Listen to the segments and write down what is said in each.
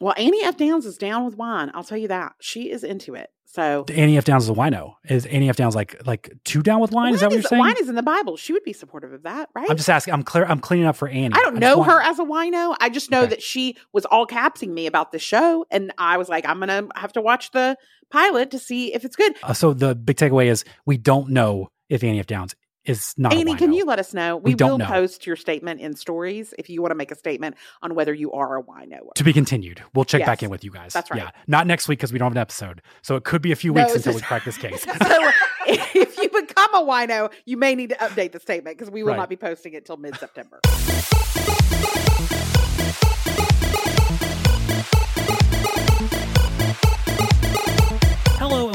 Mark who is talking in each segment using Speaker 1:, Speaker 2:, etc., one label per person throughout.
Speaker 1: Well, Annie F. Downs is down with wine. I'll tell you that. She is into it. So
Speaker 2: Annie F. Downs is a wino. Is Annie F. Downs like like two down with wine? is that what you're saying?
Speaker 1: Wine is in the Bible. She would be supportive of that, right?
Speaker 2: I'm just asking. I'm clear. I'm cleaning up for Annie.
Speaker 1: I don't
Speaker 2: just
Speaker 1: know her as a wino. I just know
Speaker 2: Okay.
Speaker 1: that she was all capsing me about the show, and I was like, I'm gonna have to watch the pilot to see if it's good.
Speaker 2: Uh, so the big takeaway is we don't know if Annie F. Downs is not. a
Speaker 1: Annie, can you let us know? We,
Speaker 2: We
Speaker 1: will
Speaker 2: know.
Speaker 1: post your statement in stories if you want to make a statement on whether you are a wino.
Speaker 2: To be continued. We'll check back in with you guys.
Speaker 1: That's right.
Speaker 2: Yeah, not next week because we don't have an episode. So it could be a few
Speaker 1: No,
Speaker 2: weeks until we crack this case.
Speaker 1: so if you become a wino, you may need to update the statement because we will
Speaker 2: Right.
Speaker 1: not be posting it till mid September.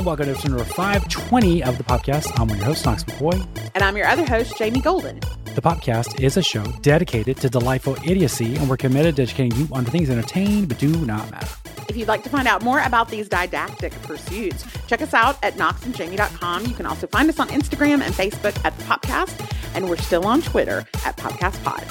Speaker 2: Welcome to episode number 520 of the Popcast. I'm your host, Knox McCoy.
Speaker 1: and I'm your other host, Jamie Golden.
Speaker 2: The Popcast is a show dedicated to delightful idiocy, and we're committed to educating you on the things that entertain but do not matter.
Speaker 1: If you'd like to find out more about these didactic pursuits, check us out at knoxandjamie.com. You can also find us on Instagram and Facebook at the Popcast, and we're still on Twitter at PopcastPod.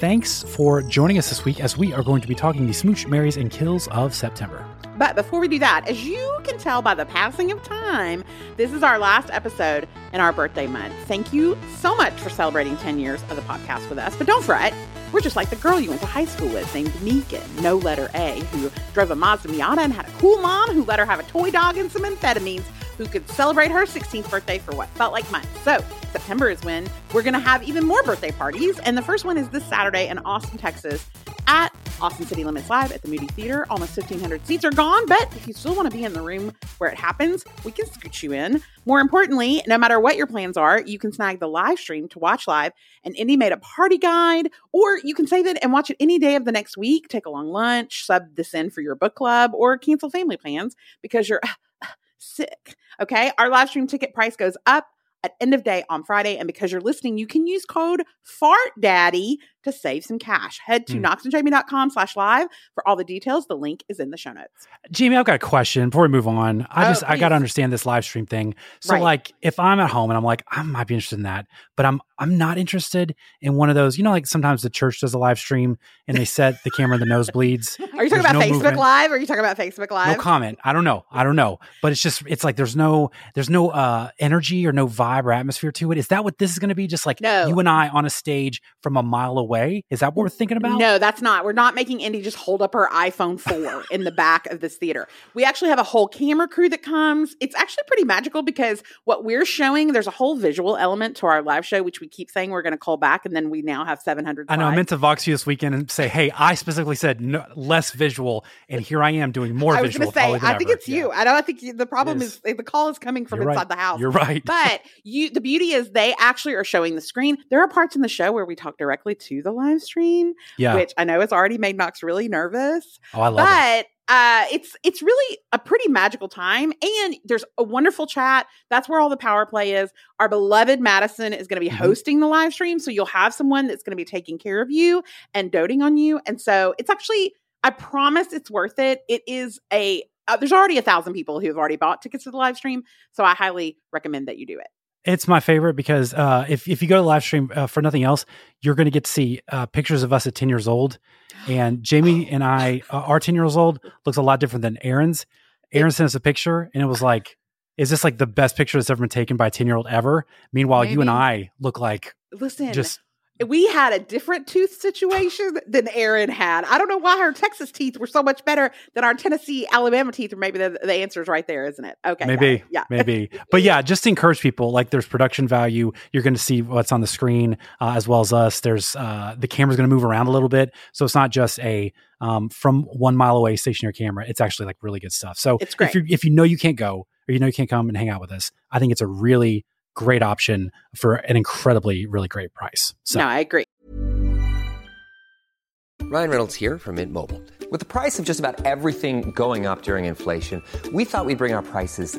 Speaker 2: Thanks for joining us this week as we are going to be talking the smooch, marries, and kills of September.
Speaker 1: But before we do that, as you can tell by the passing of time, this is our last episode in our birthday month. Thank you so much for celebrating 10 years of the Popcast with us. But don't fret, we're just like the girl you went to high school with named Megan, no letter A, who drove a Mazda Miata and had a cool mom who let her have a toy dog and some amphetamines, who could celebrate her 16th birthday for what felt like months. So, September is when we're going to have even more birthday parties. And the first one is this Saturday in Austin, Texas at Austin City Limits Live at the Moody Theater. Almost 1,500 seats are gone, but if you still want to be in the room where it happens, we can scoot you in. More importantly, no matter what your plans are, you can snag the live stream to watch live, an Indie made a party guide, or you can save it and watch it any day of the next week. Take a long lunch, sub this in for your book club, or cancel family plans because you're uh, uh, sick. Okay. Our live stream ticket price goes up at end of day on Friday. And because you're listening, you can use code FARTDaddy to save some cash. Head to
Speaker 2: Hmm.
Speaker 1: knoxandjamie.com slash live for all the details. The link is in the show notes.
Speaker 2: Jamie, I've got a question before we move on. I
Speaker 1: Oh,
Speaker 2: just I got to understand this live stream thing. So
Speaker 1: Right.
Speaker 2: like if I'm at home and I'm like I might be interested in that, but I'm I'm not interested in one of those. You know, like sometimes the church does a live stream and they set the camera in the nosebleeds.
Speaker 1: Are you talking
Speaker 2: There's
Speaker 1: about
Speaker 2: no
Speaker 1: Facebook
Speaker 2: movement.
Speaker 1: Live? Or are you talking about Facebook Live?
Speaker 2: No comment. I don't know. I don't know. But it's just it's like there's no there's no uh energy or no vibe or atmosphere to it. Is that what this is going to be? Just like
Speaker 1: No.
Speaker 2: you and I on a stage from a mile away? Is that what we're thinking about?
Speaker 1: No, that's not. We're not making Indy just hold up her iPhone 4 in the back of this theater. We actually have a whole camera crew that comes. It's actually pretty magical because what we're showing, there's a whole visual element to our live show, which we keep saying we're going to call back, and then we now have 700.
Speaker 2: I know. I meant to Vox you this weekend and say, "Hey, I specifically said no, less visual, and here I am doing more
Speaker 1: I was
Speaker 2: visual."
Speaker 1: going to say, I think
Speaker 2: ever.
Speaker 1: it's you. I don't I think the problem is.
Speaker 2: is.
Speaker 1: the call is coming from
Speaker 2: You're
Speaker 1: inside
Speaker 2: right.
Speaker 1: the house.
Speaker 2: You're right.
Speaker 1: But you, the beauty is they actually are showing the screen. There are parts in the show where we talk directly to the live stream,
Speaker 2: yeah.
Speaker 1: which I know has already made Knox really nervous.
Speaker 2: oh, I love it.
Speaker 1: but uh, it's it's really a pretty magical time, and there's a wonderful chat. That's where all the power play is. Our beloved Madison is going to be
Speaker 2: Mhm.
Speaker 1: hosting the live stream, so you'll have someone that's going to be taking care of you and doting on you, and so it's actually. I promise it's worth it. It is a. Uh, there's already a thousand people who have already bought tickets to the live stream, so I highly recommend that you do it.
Speaker 2: It's my favorite because uh, if if you go to live stream uh, for nothing else, you're going to get to see uh, pictures of us at ten years old, and Jamie and I, uh, our ten years old, looks a lot different than Erin's. Erin sent us a picture, and it was like, "Is this like the best picture that's ever been taken by a ten year old ever?" Meanwhile, you and I look like
Speaker 1: Listen,
Speaker 2: just
Speaker 1: we had a different tooth situation than Erin had. I don't know why her Texas teeth were so much better than our Tennessee, Alabama teeth. Or maybe the, the answer is right there, isn't it? Okay,
Speaker 2: maybe
Speaker 1: it. yeah.
Speaker 2: maybe but yeah just to encourage people like there's production value you're going to see what's on the screen uh, as well as us there's uh, the camera's going to move around a little bit so it's not just a um, from one mile away stationary camera it's actually like really good stuff so
Speaker 1: It's great.
Speaker 2: if you if you know you can't go or you know you can't come and hang out with us i think it's a really great option for an incredibly really great price so
Speaker 1: No, I agree.
Speaker 3: Ryan Reynolds here from Mint Mobile. With the price of just about everything going up during inflation, we thought we'd bring our prices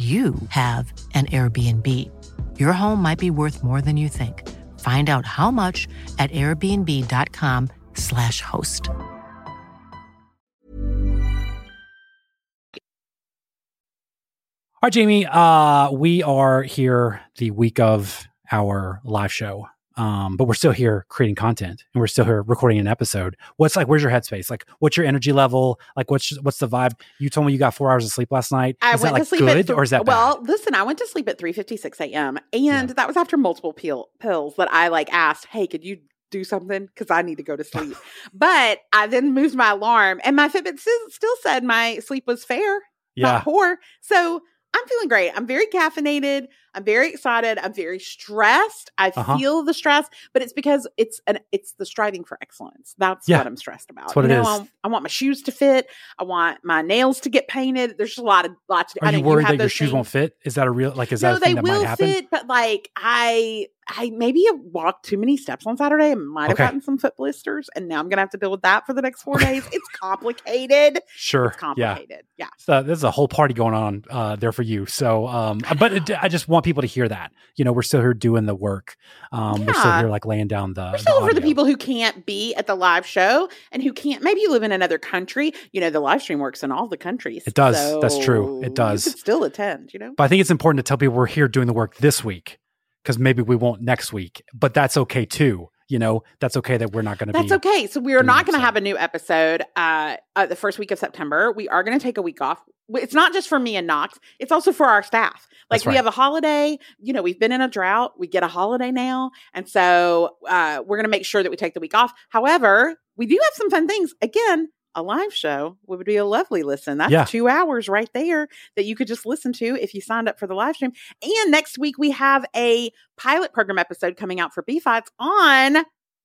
Speaker 4: you have an Airbnb. Your home might be worth more than you think. Find out how much at airbnb.com/slash host.
Speaker 2: All right, Jamie. Uh, we are here the week of our live show, um, but we're still here creating content, and we're still here recording an episode. What's like? Where's your headspace? Like, what's your energy level? Like, what's what's the vibe? You told me you got four hours of sleep last night.
Speaker 1: I
Speaker 2: is
Speaker 1: went
Speaker 2: that like
Speaker 1: to sleep
Speaker 2: good
Speaker 1: at th-
Speaker 2: or is that
Speaker 1: well?
Speaker 2: bad?
Speaker 1: Listen, I went to sleep at three fifty six a.m. and that was after multiple peel- pills that I like asked, "Hey, could you do something? Because I need to go to sleep." but I then moved my alarm, and my Fitbit still said my sleep was fair,
Speaker 2: Yeah.
Speaker 1: not poor. So I'm feeling great. I'm very caffeinated. I'm very excited. I'm very stressed. I
Speaker 2: Uh-huh.
Speaker 1: feel the stress, but it's because it's an it's the striving for excellence. That's
Speaker 2: Yeah.
Speaker 1: what I'm stressed about.
Speaker 2: That's what
Speaker 1: you
Speaker 2: it
Speaker 1: know,
Speaker 2: is.
Speaker 1: I, I want my shoes to fit. I want my nails to get painted. There's just a lot of lots. I
Speaker 2: Are
Speaker 1: know
Speaker 2: you worried
Speaker 1: have
Speaker 2: that your shoes won't fit? Is that a real like? Is
Speaker 1: no,
Speaker 2: that a
Speaker 1: they
Speaker 2: thing that
Speaker 1: will
Speaker 2: might happen?
Speaker 1: fit, but like I, I maybe walked too many steps on Saturday and might have
Speaker 2: Okay.
Speaker 1: gotten some foot blisters, and now I'm gonna have to deal with that for the next four days. It's complicated.
Speaker 2: Sure.
Speaker 1: It's
Speaker 2: Yeah.
Speaker 1: complicated. Yeah.
Speaker 2: So there's a whole party going on uh, there for you. So, um, but it, I just want people to hear that. You know, we're still here doing the work. Um, We're still here like laying down the.
Speaker 1: We're still for the people who can't be at the live show and who can't. Maybe you live in another country. You know, the live stream works in all the countries.
Speaker 2: It does. That's true. It does.
Speaker 1: Still attend. You know.
Speaker 2: But I think it's important to tell people we're here doing the work this week because maybe we won't next week. But that's okay too. You know, that's okay that we're not going to be.
Speaker 1: That's okay. So we are not going to have a new episode uh, uh, the first week of September. We are going to take a week off. It's not just for me and Knox. It's also for our staff. Like we have a holiday. You know, we've been in a drought. We get a holiday now, and so uh, we're going to make sure that we take the week off. However, we do have some fun things. Again, a live show would be a lovely listen. That's
Speaker 2: Yeah.
Speaker 1: two hours right there that you could just listen to if you signed up for the live stream. And next week we have a pilot program episode coming out for B Fights on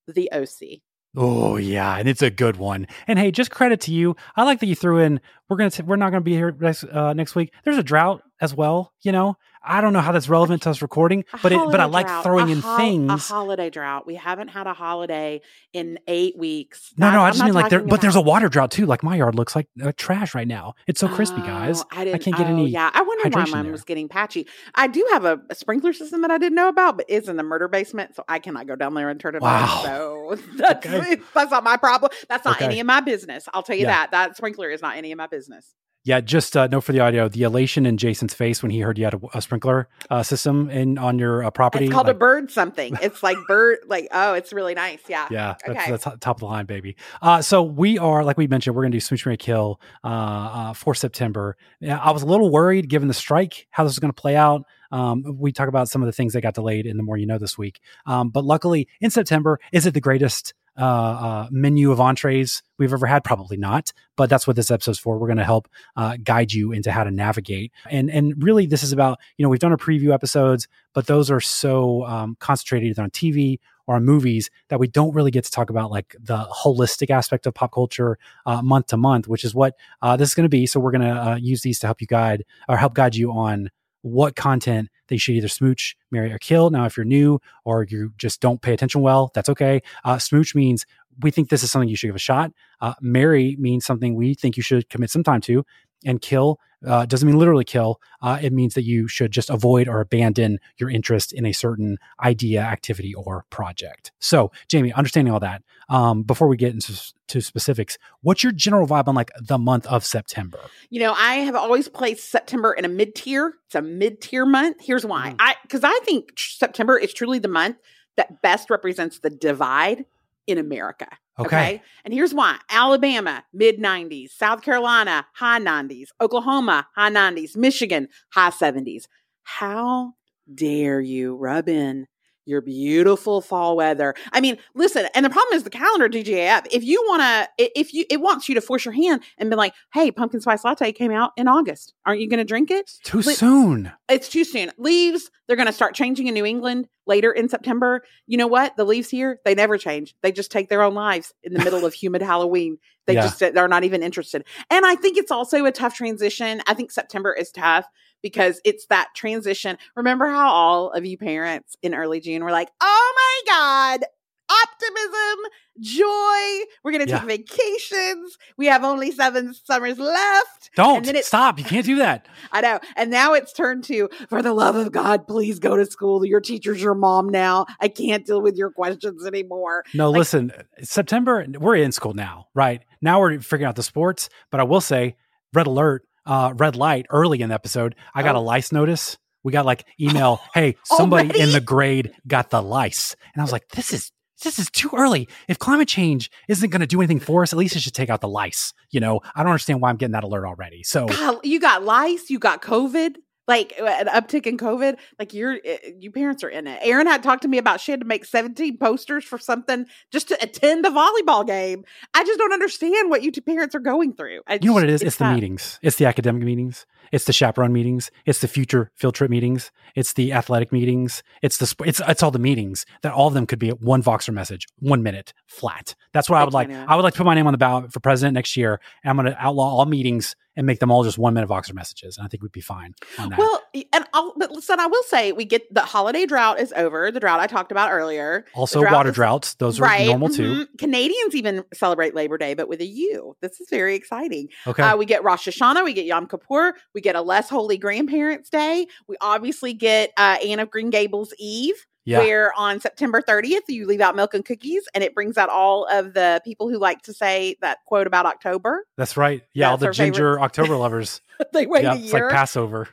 Speaker 1: the OC.
Speaker 2: Oh yeah, and it's a good one. And hey, just credit to you. I like that you threw in. We're gonna. T- we're not gonna be here next uh, next week. There's a drought as well. You know, I don't know how that's relevant to us recording, but it. But I like
Speaker 1: drought.
Speaker 2: throwing
Speaker 1: A
Speaker 2: in
Speaker 1: hol-
Speaker 2: things.
Speaker 1: A holiday drought. We haven't had a holiday in eight weeks.
Speaker 2: No, no, I
Speaker 1: I'm
Speaker 2: just mean like there,
Speaker 1: talking
Speaker 2: but there's a water drought too. Like my yard looks like uh, trash right now. It's so crispy, guys.
Speaker 1: Oh, I, didn't,
Speaker 2: can't get
Speaker 1: oh,
Speaker 2: any.
Speaker 1: Yeah, I wonder why mine
Speaker 2: there.
Speaker 1: was getting patchy. I do have a, a sprinkler system that I didn't know about, but it's in the murder basement, so I cannot go down there and turn it
Speaker 2: Wow.
Speaker 1: on. So that's,
Speaker 2: Okay.
Speaker 1: that's not my problem. That's not
Speaker 2: Okay.
Speaker 1: any of my business. I'll tell you
Speaker 2: Yeah.
Speaker 1: that. That sprinkler is not any of my business.
Speaker 2: Yeah, just uh, note for the audio: the elation in Jason's face when he heard you had a, a sprinkler uh, system in on your uh, property.
Speaker 1: It's called
Speaker 2: like,
Speaker 1: a bird something. It's like bird, like oh, it's really nice. Yeah.
Speaker 2: Yeah, that's,
Speaker 1: Okay.
Speaker 2: that's top top of the line, baby. Uh, so we are, like we mentioned, we're going to do Smooch Marry Kill uh, uh, for September. Yeah, I was a little worried given the strike, how this is going to play out. Um, we talk about some of the things that got delayed in the more you know this week. Um, but luckily, in September, is it the greatest uh, uh, menu of entrees we've ever had? Probably not. But that's what this episode's for. We're going to help uh, guide you into how to navigate. And and really, this is about you know we've done our preview episodes, but those are so um, concentrated on TV or on movies that we don't really get to talk about like the holistic aspect of pop culture uh, month to month, which is what uh, this is going to be. So we're going to uh, use these to help you guide or help guide you on what content they should either smooch, marry, or kill. Now, if you're new or you just don't pay attention well, that's okay. Uh, smooch means we think this is something you should give a shot. Uh, marry means something we think you should commit some time to, and kill uh, doesn't mean literally kill. Uh, it means that you should just avoid or abandon your interest in a certain idea, activity, or project. So, Jamie, understanding all that, um, before we get into to specifics, what's your general vibe on like the month of September?
Speaker 1: You know, I have always placed September in a mid tier. It's a mid tier month. Here's why.
Speaker 2: Mhm.
Speaker 1: I because I think September is truly the month that best represents the divide in America.
Speaker 2: Okay.
Speaker 1: And here's why. Alabama, mid 90s, South Carolina, high 90s, Oklahoma, high 90s, Michigan, high 70s. How dare you rub in your beautiful fall weather? I mean, listen, and the problem is the calendar DJF. If you want to, if you, it wants you to force your hand and be like, hey, pumpkin spice latte came out in August. Aren't you going to drink it?
Speaker 2: Too
Speaker 1: Li-
Speaker 2: soon.
Speaker 1: It's too soon. Leaves, they're going to start changing in New England later in September. You know what? The leaves here, they never change. They just take their own lives in the middle of humid Halloween. They
Speaker 2: Yeah.
Speaker 1: just, uh, they're not even interested. And I think it's also a tough transition. I think September is tough because it's that transition. Remember how all of you parents in early June were like, oh my God, optimism, joy. We're going to take
Speaker 2: Yeah.
Speaker 1: vacations. We have only seven summers left.
Speaker 2: Don't
Speaker 1: And then it-
Speaker 2: stop. You can't do that.
Speaker 1: I know. And now it's turned to, for the love of God, please go to school. Your teacher's your mom now. I can't deal with your questions anymore.
Speaker 2: No,
Speaker 1: Like-
Speaker 2: listen, September, we're in school now, right? Now we're figuring out the sports, but I will say, red alert, uh, red light early in the episode, I got a
Speaker 1: Oh.
Speaker 2: lice notice. We got like email, hey, somebody in the grade got the lice. And I was like, this is this is too early. If climate change isn't going to do anything for us, at least it should take out the lice. You know, I don't understand why I'm getting that alert already. So
Speaker 1: God, you got lice, you got COVID, like uh, an uptick in COVID. Like you're, uh, you parents are in it. Erin had talked to me about she had to make 17 posters for something just to attend a volleyball game. I just don't understand what you two parents are going through. I
Speaker 2: You know what it
Speaker 1: is?
Speaker 2: is? It's, the
Speaker 1: tough.
Speaker 2: meetings. It's the academic meetings. It's the chaperone meetings. It's the future field trip meetings. It's the athletic meetings. It's the it's it's all the meetings that all of them could be at one Voxer message, one minute flat. That's what I
Speaker 1: I
Speaker 2: would like.
Speaker 1: can't
Speaker 2: I would like to put my name on the ballot for president next year, and I'm going to outlaw all meetings and make them all just one minute Voxer messages. And I think we'd be fine on that.
Speaker 1: Well, and I'll, but listen, I will say we get the holiday drought is over. The drought I talked about earlier.
Speaker 2: also, water
Speaker 1: is-
Speaker 2: droughts; those are normal too.
Speaker 1: mhm. Canadians even celebrate Labor Day, but with a U. This is very exciting.
Speaker 2: Okay,
Speaker 1: Uh, we get Rosh Hashanah, we get Yom Kippur, we get a less holy grandparents' day. We obviously get uh, Anne of Green Gables Eve,
Speaker 2: yeah,
Speaker 1: where on September 30th you leave out milk and cookies, and it brings out all of the people who like to say that quote about October.
Speaker 2: that's right. Yeah, all the
Speaker 1: our favorite-
Speaker 2: ginger October lovers.
Speaker 1: they wait
Speaker 2: yeah,
Speaker 1: a
Speaker 2: it's like Passover.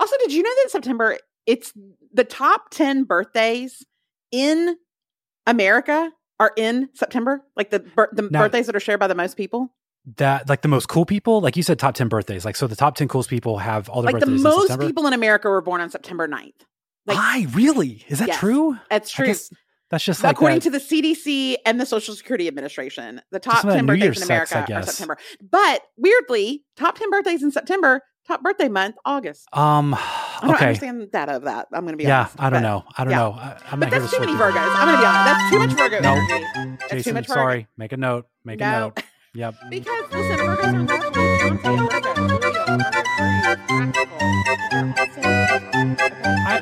Speaker 1: Also, did you know that September it's the top 10 birthdays in America are in September? Like the the
Speaker 2: Now-
Speaker 1: birthdays that are shared by the most people?
Speaker 2: That like the most cool people, like you said, top ten birthdays. Like so, the top ten coolest people have all their
Speaker 1: Like the
Speaker 2: birthdays in
Speaker 1: most
Speaker 2: September.
Speaker 1: people in America were born on September 9th. Like
Speaker 2: I really is that
Speaker 1: Yes,
Speaker 2: true?
Speaker 1: that's true.
Speaker 2: that's just like
Speaker 1: According
Speaker 2: that.
Speaker 1: to the CDC and the Social Security Administration, the top
Speaker 2: that
Speaker 1: 10 birthdays in
Speaker 2: sex,
Speaker 1: America are
Speaker 2: guess.
Speaker 1: September. But weirdly, top 10 birthdays in September, top birthday month, August.
Speaker 2: um.
Speaker 1: I don't understand the data of that. I'm to be
Speaker 2: Yeah,
Speaker 1: honest.
Speaker 2: I don't
Speaker 1: but-
Speaker 2: know. I don't
Speaker 1: yeah.
Speaker 2: know. I, I'm
Speaker 1: But
Speaker 2: not here
Speaker 1: that's too many Virgos. I'm to be honest. That's too much Virgo
Speaker 2: No.
Speaker 1: energy. That's too
Speaker 2: Jason,
Speaker 1: much Virgo.
Speaker 2: sorry. Make a note. Make a note. Yep.
Speaker 1: Because listen, Virgos are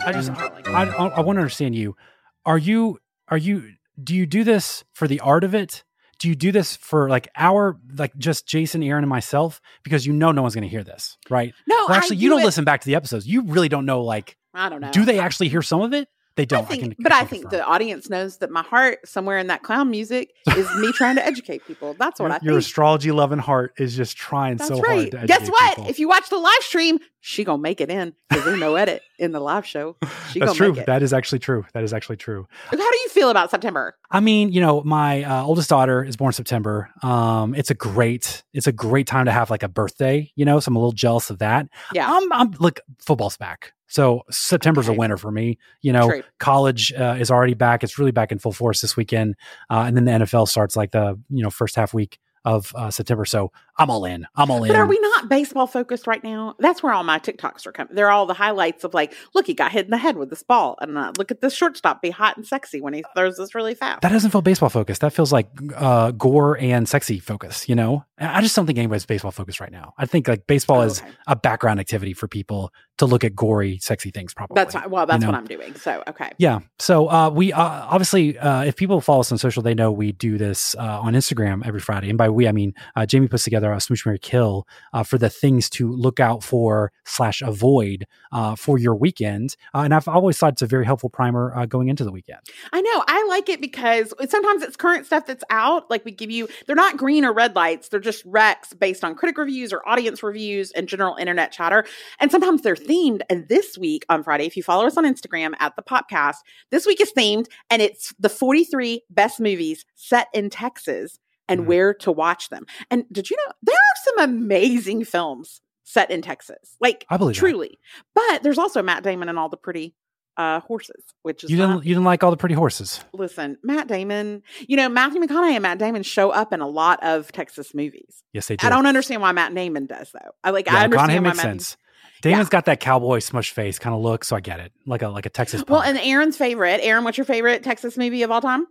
Speaker 2: I, just I, I, I want to understand you. Are you are you do you do this for the art of it? Do you do this for like our like just Jason, Erin, and myself? Because you know no one's going to hear this, right?
Speaker 1: No,
Speaker 2: Well, actually,
Speaker 1: I
Speaker 2: you
Speaker 1: do
Speaker 2: don't
Speaker 1: it-
Speaker 2: listen back to the episodes. You really don't know. Like,
Speaker 1: I don't know.
Speaker 2: do they actually hear some of it? They don't.
Speaker 1: I think,
Speaker 2: can,
Speaker 1: but I think the audience knows that my heart, somewhere in that clown music, is me trying to educate people. That's what
Speaker 2: your,
Speaker 1: I think.
Speaker 2: your astrology loving heart is just trying
Speaker 1: That's
Speaker 2: so
Speaker 1: right.
Speaker 2: hard to educate
Speaker 1: Guess what?
Speaker 2: people.
Speaker 1: If you watch the live stream, she gonna make it in because there's no edit in the live show. She
Speaker 2: That's true.
Speaker 1: make it.
Speaker 2: That is actually true. That is actually true.
Speaker 1: How do you feel about September?
Speaker 2: I mean, you know, my uh, oldest daughter is born September. Um, it's a great, it's a great time to have like a birthday, you know. So I'm a little jealous of that.
Speaker 1: Yeah.
Speaker 2: I'm, I'm look, football's back, so September's
Speaker 1: Okay.
Speaker 2: a winner for me. You know,
Speaker 1: True.
Speaker 2: college uh, is already back. It's really back in full force this weekend, uh, and then the NFL starts like the you know first half week of uh, September. So I'm all in. I'm all in.
Speaker 1: But are we not baseball focused right now? That's where all my TikToks are coming. They're all the highlights of like, look, he got hit in the head with this ball, and uh, look at this shortstop be hot and sexy when he throws this really fast.
Speaker 2: That doesn't feel baseball focused. That feels like uh, gore and sexy focus. You know, I just don't think anybody's baseball focused right now. I think like baseball
Speaker 1: Oh,
Speaker 2: is a background activity for people to look at gory, sexy things. Probably
Speaker 1: That's fine. Well, that's
Speaker 2: you know?
Speaker 1: what I'm doing. So, okay.
Speaker 2: Yeah. So uh, we uh, obviously, uh, if people follow us on social, they know we do this uh, on Instagram every Friday. And by we, I mean uh, Jamie puts together a smooch marry kill uh, for the things to look out for slash avoid uh, for your weekend. Uh, and I've always thought it's a very helpful primer uh, going into the weekend.
Speaker 1: I know. I like it because sometimes it's current stuff that's out. Like we give you, they're not green or red lights. They're just recs based on critic reviews or audience reviews and general internet chatter. And sometimes they're themed. And this week on Friday, if you follow us on Instagram at the Popcast, this week is themed and it's the 43 best movies set in Texas and
Speaker 2: Mhm.
Speaker 1: where to watch them. And did you know there are some amazing films set in Texas? Like
Speaker 2: I believe that.
Speaker 1: truly. But there's also Matt Damon and all the pretty uh horses, which is
Speaker 2: You didn't, you didn't like all the pretty horses.
Speaker 1: listen, Matt Damon, you know, Matthew McConaughey and Matt Damon show up in a lot of Texas movies.
Speaker 2: Yes, they did.
Speaker 1: I don't understand why Matt Damon does though. I like
Speaker 2: Yeah,
Speaker 1: I understand
Speaker 2: McConaughey
Speaker 1: why
Speaker 2: makes
Speaker 1: Matthew-
Speaker 2: sense. Damon's got that cowboy smush face kind of look, so I get it. Like a like a Texas.
Speaker 1: Well, and Erin's favorite, Erin, what's your favorite Texas movie of all time?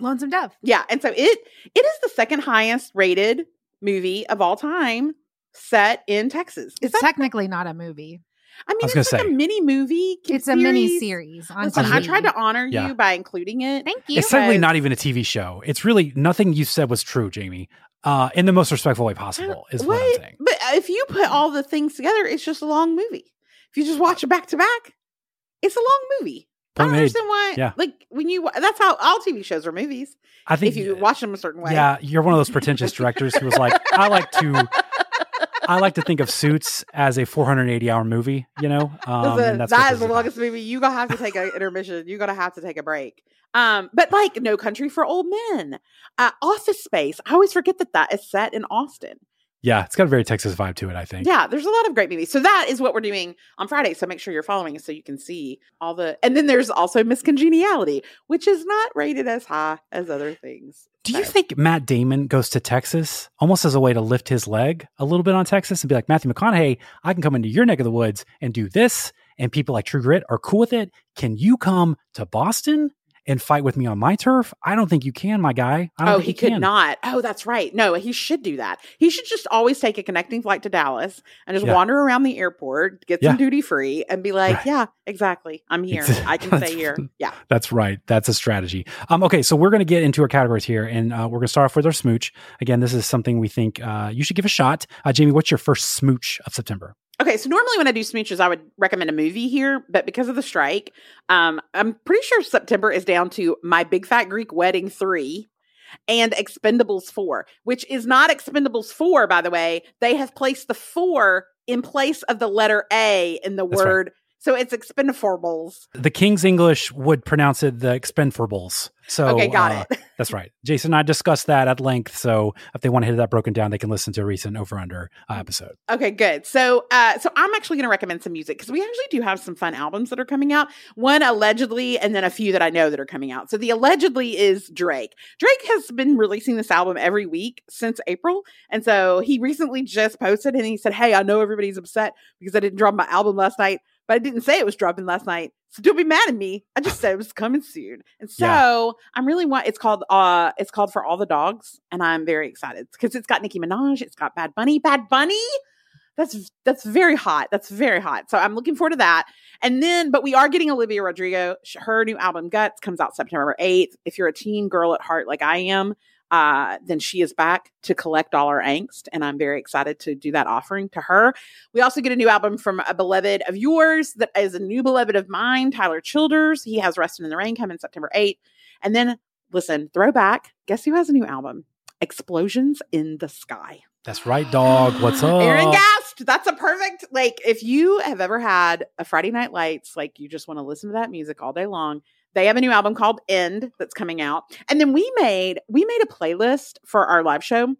Speaker 5: Lonesome Dove.
Speaker 1: Yeah, and so it it is the second highest rated movie of all time set in Texas. Is
Speaker 5: It's technically not a movie.
Speaker 1: I mean,
Speaker 2: was
Speaker 1: it's
Speaker 2: gonna
Speaker 1: like a mini movie.
Speaker 5: It's a mini
Speaker 1: series.
Speaker 5: series on
Speaker 1: Listen,
Speaker 5: TV.
Speaker 1: I tried to honor
Speaker 2: Yeah.
Speaker 1: you by including it.
Speaker 5: Thank you.
Speaker 2: it's certainly not even a TV show. It's really nothing you said was true, Jamie. Uh, in the most respectful way possible is what I'm saying.
Speaker 1: But if you put all the things together, it's just a long movie. If you just watch it back to back, it's a long movie. I don't understand why.
Speaker 2: Yeah.
Speaker 1: Like when you, that's how all TV shows are movies.
Speaker 2: I think
Speaker 1: If you watch them a certain way.
Speaker 2: Yeah, you're one of those pretentious directors who was like, I like to, I like to think of Suits as a 480 hour movie. You know, um,
Speaker 1: Listen,
Speaker 2: that's
Speaker 1: that is the longest movie. You're gonna have to take an intermission. You're gonna have to take a break. Um, but like No Country for Old Men, uh, Office Space. I always forget that that is set in Austin.
Speaker 2: Yeah, it's got a very Texas vibe to it. I think.
Speaker 1: Yeah, there's a lot of great movies. So that is what we're doing on Friday. So make sure you're following us so you can see all the. And then there's also Miss Congeniality, which is not rated as high as other things.
Speaker 2: Do you think Matt Damon goes to Texas almost as a way to lift his leg a little bit on Texas and be like, Matthew McConaughey, I can come into your neck of the woods and do this, and people like True Grit are cool with it. Can you come to Boston and fight with me on my turf? I don't think you can, my guy. I don't
Speaker 1: Oh, he
Speaker 2: you
Speaker 1: could
Speaker 2: can.
Speaker 1: not. Oh, that's right. No, he should do that. He should just always take a connecting flight to Dallas and just
Speaker 2: Yeah.
Speaker 1: wander around the airport, get
Speaker 2: Yeah.
Speaker 1: some duty free, and be like,
Speaker 2: Right.
Speaker 1: "Yeah, exactly. I'm here. I can stay here." Yeah.
Speaker 2: That's right. That's a strategy. Um, okay, so we're going to get into our categories here, and uh, we're going to start off with our smooch. Again, this is something we think uh, you should give a shot. Uh, Jamie, what's your first smooch of September?
Speaker 1: Okay, so normally when I do smooches, I would recommend a movie here, but because of the strike, um, I'm pretty sure September is down to My Big Fat Greek Wedding 3 and Expendables 4, which is not Expendables 4, by the way. They have placed the 4 in place of the letter A in the
Speaker 2: That's right.
Speaker 1: So it's Expendables.
Speaker 2: The King's English would pronounce it the Expendables. So
Speaker 1: Okay, got
Speaker 2: uh,
Speaker 1: it.
Speaker 2: That's right. Jason and I discussed that at length. So if they want to hear that broken down, they can listen to a recent over under uh, episode.
Speaker 1: Okay, good. So, uh, so I'm actually going to recommend some music because we actually do have some fun albums that are coming out. One allegedly, and then a few that I know that are coming out. So the allegedly is Drake. Drake has been releasing this album every week since April, and so he recently just posted and he said, "Hey, I know everybody's upset because I didn't drop my album last night, but I didn't say it was dropping last night." So don't be mad at me. I just said it was coming soon. And so
Speaker 2: Yeah.
Speaker 1: I'm really want it's called uh it's called For All the Dogs. And I'm very excited because it's got Nicki Minaj, it's got Bad Bunny. Bad Bunny? That's that's very hot. That's very hot. So I'm looking forward to that. And then, but we are getting Olivia Rodrigo. Her new album Guts comes out September 8th. If you're a teen girl at heart like I am, uh, then she is back to collect all our angst. And I'm very excited to do that offering to her. We also get a new album from a beloved of yours that is a new beloved of mine, Tyler Childers. He has Rustin' in the Rain coming September 8th. And then, listen, throwback. Guess who has a new album? Explosions in the Sky.
Speaker 2: That's right, dog. What's up?
Speaker 1: Erin Gast. That's a perfect, like, if you have ever had a Friday Night Lights, like, you just want to listen to that music all day long. They have a new album called End that's coming out. And then we made, we made a playlist for our live show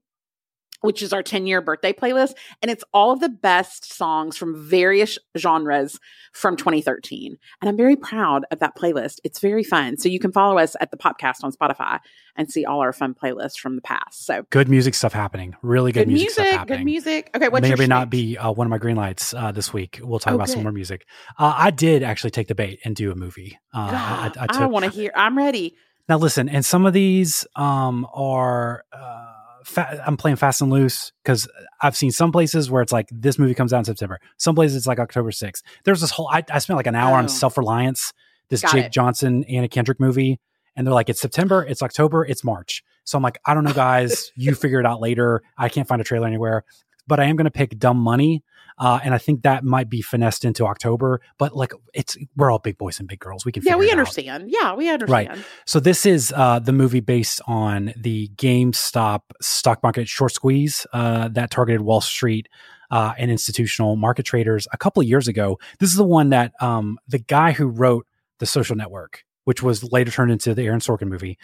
Speaker 1: which is our 10 year birthday playlist. And it's all of the best songs from various genres from 2013. And I'm very proud of that playlist. It's very fun. So you can follow us at the Popcast on Spotify and see all our fun playlists from the past. So
Speaker 2: Good music stuff happening. Really good,
Speaker 1: good
Speaker 2: music,
Speaker 1: music,
Speaker 2: stuff
Speaker 1: good music. Okay, what's
Speaker 2: may or may not be uh, one of my green lights uh, this week. We'll talk
Speaker 1: Oh,
Speaker 2: about some more music. Uh, I did actually take the bait and do a movie. Uh, I, I, I
Speaker 1: I, want to hear. I'm ready.
Speaker 2: Now listen, and some of these um, are uh, fa- I'm playing fast and loose because I've seen some places where it's like this movie comes out in September. Some places it's like October 6th. There's this whole. I, I spent like an hour
Speaker 1: Oh.
Speaker 2: on Self Reliance, this
Speaker 1: Got
Speaker 2: Jake
Speaker 1: it.
Speaker 2: Johnson Anna Kendrick movie, and they're like it's September, it's October, it's March. So I'm like, I don't know, guys. you figure it out later. I can't find a trailer anywhere, but I am going to pick Dumb Money. Uh, and I think that might be finessed into October, but like it's we're all big boys and big girls. We can
Speaker 1: Yeah, we
Speaker 2: it out.
Speaker 1: understand. Yeah, we understand. Right.
Speaker 2: So this is uh, the movie based on the GameStop stock market short squeeze uh, that targeted Wall Street uh, and institutional market traders a couple of years ago. This is the one that um, the guy who wrote The Social Network, which was later turned into the Aaron Sorkin movie.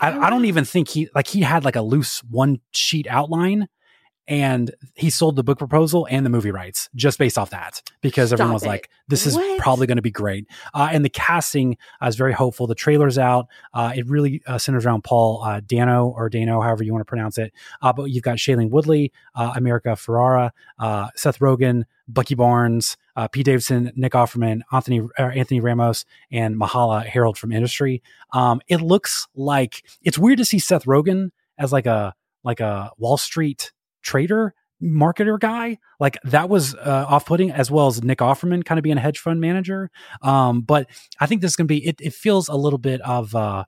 Speaker 2: I,
Speaker 1: Oh,
Speaker 2: I don't even think he like he had like a loose one sheet outline. And he sold the book proposal and the movie rights just based off that because everyone was
Speaker 1: it.
Speaker 2: like, "This is
Speaker 1: What?
Speaker 2: probably going to be great." Uh, and the casting I was very hopeful. The trailer's out. Uh, it really uh, centers around Paul uh, Dano or Dano, however you want to pronounce it. Uh, but you've got Shailene Woodley, uh, America Ferrera, uh, Seth Rogen, Bucky Barnes, uh, Pete Davidson, Nick Offerman, Anthony uh, Anthony Ramos, and Myha'la Herrold from Industry. Um, it looks like it's weird to see Seth Rogen as like a like a Wall Street trader marketer guy like that was uh, off-putting as well as nick offerman kind of being a hedge fund manager um but i think this is gonna be it, it feels a little bit of uh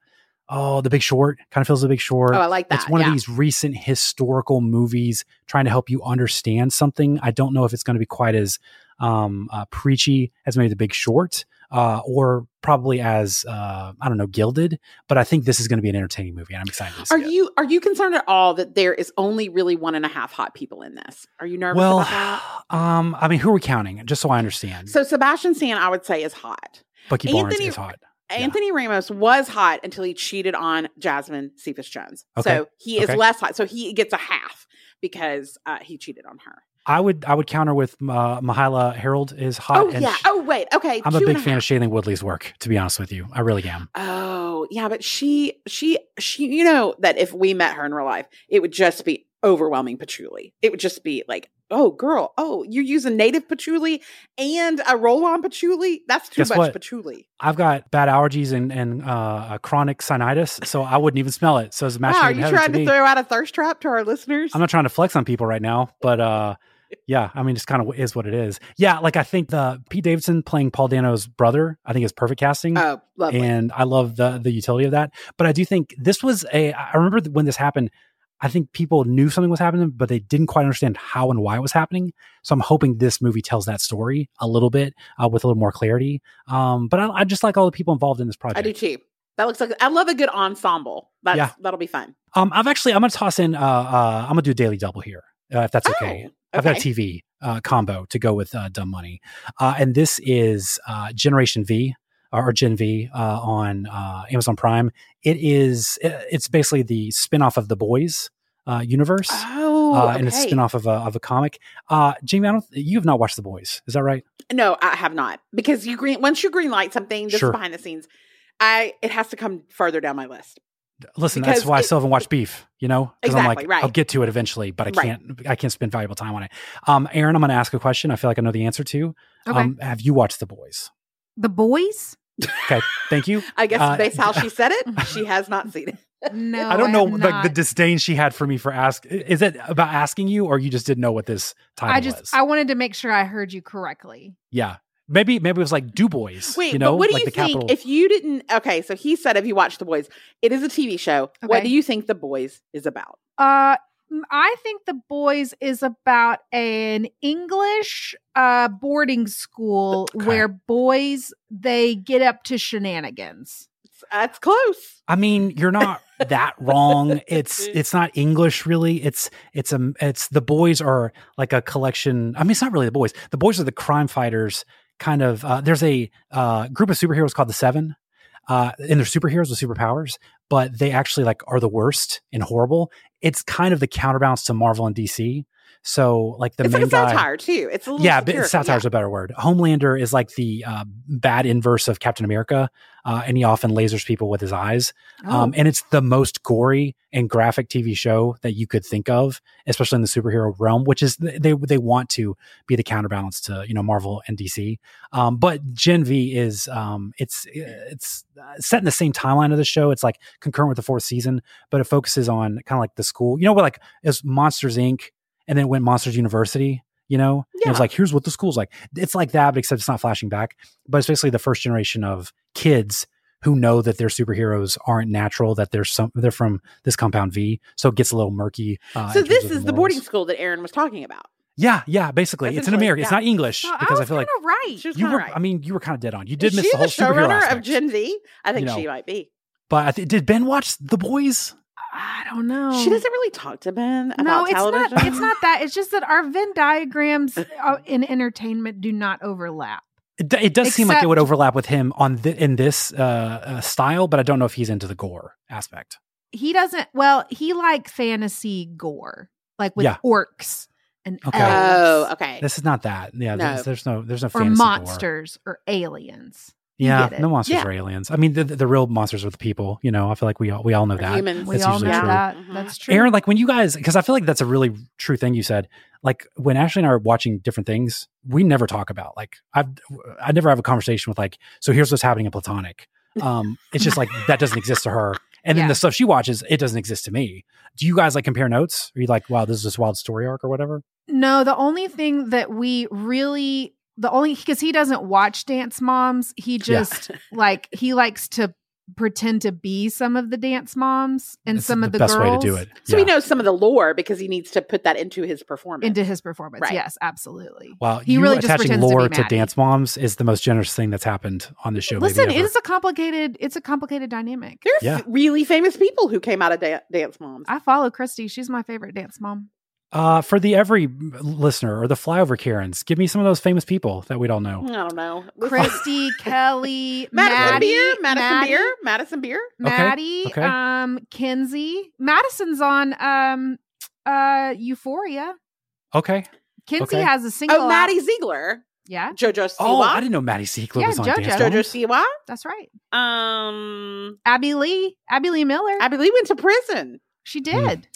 Speaker 2: oh the big short kind of feels the big short
Speaker 1: Oh, I like that.
Speaker 2: it's one
Speaker 1: yeah.
Speaker 2: of these recent historical movies trying to help you understand something i don't know if it's going to be quite as um uh, preachy as maybe the big short uh, or probably as uh, I don't know, gilded. But I think this is going to be an entertaining movie, and I'm excited to see
Speaker 1: Are
Speaker 2: it.
Speaker 1: you are you concerned at all that there is only really one and a half hot people in this? Are you nervous
Speaker 2: well,
Speaker 1: about that?
Speaker 2: um, I mean, who are we counting? Just so I understand.
Speaker 1: So Sebastian Stan, I would say, is hot.
Speaker 2: Bucky Barnes
Speaker 1: Anthony-
Speaker 2: is hot. Yeah.
Speaker 1: Anthony Ramos was hot until he cheated on Jasmine Cephas Jones.
Speaker 2: Okay.
Speaker 1: So he is
Speaker 2: Okay.
Speaker 1: less hot. So he gets a half because uh, he cheated on her.
Speaker 2: I would I would counter with uh, Myha'la Herrold is hot.
Speaker 1: oh
Speaker 2: and
Speaker 1: yeah.
Speaker 2: sh-
Speaker 1: oh wait. Okay.
Speaker 2: I'm a big fan
Speaker 1: half.
Speaker 2: of Shailene Woodley's work. To be honest with you, I really am.
Speaker 1: Oh yeah, but she she she you know that if we met her in real life, it would just be overwhelming patchouli. It would just be like, oh girl, oh you're using native patchouli and a roll on patchouli. That's too
Speaker 2: Guess
Speaker 1: much
Speaker 2: what?
Speaker 1: patchouli.
Speaker 2: I've got bad allergies and and uh, chronic sinusitis, so I wouldn't even smell it. So it's a match
Speaker 1: Wow, are you trying
Speaker 2: to
Speaker 1: to throw out a thirst trap to our listeners?
Speaker 2: I'm not trying to flex on people right now, but uh, yeah, I mean, it's kind of is what it is. Yeah, like I think the Pete Davidson playing Paul Dano's brother, I think is perfect casting.
Speaker 1: oh, lovely.
Speaker 2: and I love the the utility of that. But I do think this was a. I remember when this happened. I think people knew something was happening, but they didn't quite understand how and why it was happening. So I'm hoping this movie tells that story a little bit uh, with a little more clarity. Um, but I, I just like all the people involved in this project.
Speaker 1: I do too. That looks like I love a good ensemble. That's
Speaker 2: Yeah.
Speaker 1: that'll be fun.
Speaker 2: Um, I've actually I'm gonna toss in. Uh, uh, I'm gonna do a daily double here, uh, if that's okay.
Speaker 1: Oh,
Speaker 2: I've got a. TV uh, combo to go with uh, Dumb Money, uh, and this is uh, Generation V or Gen V uh, on uh, Amazon Prime. It is it's basically the spinoff of the Boys uh, universe,
Speaker 1: Oh,
Speaker 2: uh, and it's a
Speaker 1: okay.
Speaker 2: spinoff of a of a comic. Uh, Jamie, I don't you have not watched the Boys, is that right?
Speaker 1: No, I have not because you green once you green light something. This
Speaker 2: Sure.
Speaker 1: is behind the scenes. I it has to come further down my list.
Speaker 2: Listen,
Speaker 1: Because
Speaker 2: that's why I still haven't watched Beef. You know, because I'm like,
Speaker 1: right.
Speaker 2: I'll get to it eventually, but I can't. I can't spend valuable time on it. Um, Erin, I'm going to ask a question. I feel like I know the answer to.
Speaker 5: Okay.
Speaker 2: Um, have you watched The Boys?
Speaker 5: the boys?
Speaker 2: Okay, thank you.
Speaker 1: I guess
Speaker 2: Uh,
Speaker 1: based how she said it, she has not seen it.
Speaker 5: No,
Speaker 2: I don't know
Speaker 5: have
Speaker 2: like the disdain she had for me for ask. Is it about asking you, or you just didn't know what this title
Speaker 5: I just
Speaker 2: was?
Speaker 5: I wanted to make sure I heard you correctly.
Speaker 2: yeah, maybe maybe it was like Du Bois.
Speaker 1: Wait,
Speaker 2: you know,
Speaker 1: but what do
Speaker 2: like
Speaker 1: you
Speaker 2: the
Speaker 1: think
Speaker 2: capital.
Speaker 1: if you didn't? Okay, so he said, if you watched The Boys?" It is a TV show. What do you think The Boys is about?
Speaker 5: Uh m- I think the boys is about an English uh boarding school
Speaker 2: Okay.
Speaker 5: where boys they get up to shenanigans.
Speaker 1: That's close.
Speaker 2: I mean, you're not that wrong. It's it's not English really. It's it's a it's the boys are like a collection. I mean, it's not really the boys. The boys are the crime fighters. Kind of. Uh, there's a uh, group of superheroes called the Seven, uh, and they're superheroes with superpowers, but they actually like are the worst and horrible. It's kind of the counterbalance to Marvel and DC. So like the
Speaker 1: it's
Speaker 2: main
Speaker 1: like a
Speaker 2: guy,
Speaker 1: satire too. It's a little
Speaker 2: yeah, but
Speaker 1: satirical,
Speaker 2: satire is
Speaker 1: yeah.
Speaker 2: a better word. Homelander is like the uh, bad inverse of Captain America, uh, and he often lasers people with his eyes.
Speaker 5: Oh.
Speaker 2: Um, and it's the most gory and graphic TV show that you could think of, especially in the superhero realm, which is they they want to be the counterbalance to you know Marvel and DC. Um, but Gen V is um, it's it's uh, set in the same timeline of the show. It's like concurrent with the fourth season, but it focuses on kind of like the school. You know, where like it's Monsters Inc. and then went Monsters University. You know, And
Speaker 1: Yeah.
Speaker 2: it's like here's what the school's like. It's like that, but except it's not flashing back. But it's basically the first generation of kids who know that their superheroes aren't natural, that they're some they're from this compound V. So it gets a little murky. Uh,
Speaker 1: So this is the boarding school that Erin was talking about.
Speaker 2: Yeah, yeah. Basically, it's in America. It's not English
Speaker 5: So
Speaker 2: because I,
Speaker 5: was
Speaker 2: feel like
Speaker 5: right.
Speaker 1: She was
Speaker 2: you were.
Speaker 1: right.
Speaker 2: I mean, you were kind of dead on. You did
Speaker 1: Is
Speaker 2: miss the whole superhero
Speaker 1: showrunner of. Gen Z? I think
Speaker 2: You
Speaker 1: she might be.
Speaker 2: but I th- did Ben watch The Boys?
Speaker 5: I don't know.
Speaker 1: She doesn't really talk to Ben about
Speaker 5: no, it's
Speaker 1: television.
Speaker 5: not. It's not that. It's just that our Venn diagrams uh, in entertainment do not overlap.
Speaker 2: It, it does seem like it would overlap with him on th- in this uh, uh, style, but I don't know if he's into the gore aspect.
Speaker 5: He doesn't. Well, he like fantasy gore, like with
Speaker 2: Yeah.
Speaker 5: orcs and
Speaker 2: Okay.
Speaker 1: Oh, okay.
Speaker 2: This is not that. Yeah,
Speaker 1: No.
Speaker 2: there's, there's no there's no
Speaker 5: or
Speaker 2: fantasy gore.
Speaker 5: monsters or aliens. You
Speaker 2: Yeah,
Speaker 5: get
Speaker 2: no monsters
Speaker 1: Yeah.
Speaker 2: or aliens. I mean, the, the real monsters are the people. You know, I feel like we all we all know that.
Speaker 1: humans.
Speaker 5: We
Speaker 2: That's
Speaker 5: all
Speaker 2: usually
Speaker 5: know
Speaker 2: true.
Speaker 5: that.
Speaker 1: Mhm.
Speaker 5: That's true.
Speaker 2: Erin, like when you guys, because I feel like that's a really true thing you said. Like when Ashley and I are watching different things, we never talk about like I've I never have a conversation with like so here's what's happening in Platonic. Um, it's just like that doesn't exist to her, and then
Speaker 5: Yeah.
Speaker 2: the stuff she watches it doesn't exist to me. Do you guys like compare notes? Are you like, wow, this is this wild story arc or whatever?
Speaker 5: No, the only thing that we really the only because he doesn't watch Dance Moms, he just like he likes to pretend to be some of the dance moms and
Speaker 2: It's
Speaker 5: some of the
Speaker 2: best
Speaker 5: girls
Speaker 2: way to do it.
Speaker 1: So
Speaker 2: Yeah.
Speaker 1: he knows some of the lore because he needs to put that into his performance.
Speaker 5: into his performance.
Speaker 1: Right.
Speaker 5: Yes, absolutely.
Speaker 2: Wow,
Speaker 5: he
Speaker 2: you
Speaker 5: really just
Speaker 2: attaching
Speaker 5: pretends to
Speaker 2: lore
Speaker 5: be
Speaker 2: to,
Speaker 5: Maddie.
Speaker 2: Dance Moms is the most generous thing that's happened on the show.
Speaker 5: Listen, it is a complicated. It's a complicated dynamic.
Speaker 1: There's
Speaker 2: Yeah.
Speaker 1: really famous people who came out of da- Dance Moms.
Speaker 5: I follow Christy. She's my favorite dance mom.
Speaker 2: Uh, for the every listener or the flyover Karens, give me some of those famous people that we'd all know.
Speaker 1: I don't know.
Speaker 5: Christy, Kelly,
Speaker 1: Madison
Speaker 5: Maddie,
Speaker 1: Beer, Madison
Speaker 5: Maddie,
Speaker 1: Beer, Madison Beer.
Speaker 5: Maddie,
Speaker 2: okay.
Speaker 5: um, Kenzie. Madison's on um uh Euphoria.
Speaker 2: Okay.
Speaker 5: Kenzie
Speaker 2: Okay.
Speaker 5: has a single.
Speaker 1: Oh,
Speaker 5: out-
Speaker 1: Maddie Ziegler,
Speaker 5: Yeah,
Speaker 1: JoJo Siwa,
Speaker 2: Oh, I didn't know Maddie Ziegler
Speaker 5: Yeah,
Speaker 2: was on
Speaker 5: JoJo.
Speaker 2: Dance
Speaker 1: JoJo
Speaker 2: Moms.
Speaker 1: Siwa.
Speaker 5: that's right.
Speaker 1: Um,
Speaker 5: Abby Lee, Abby Lee Miller.
Speaker 1: Abby Lee went to prison.
Speaker 5: she
Speaker 2: Hmm.
Speaker 5: did,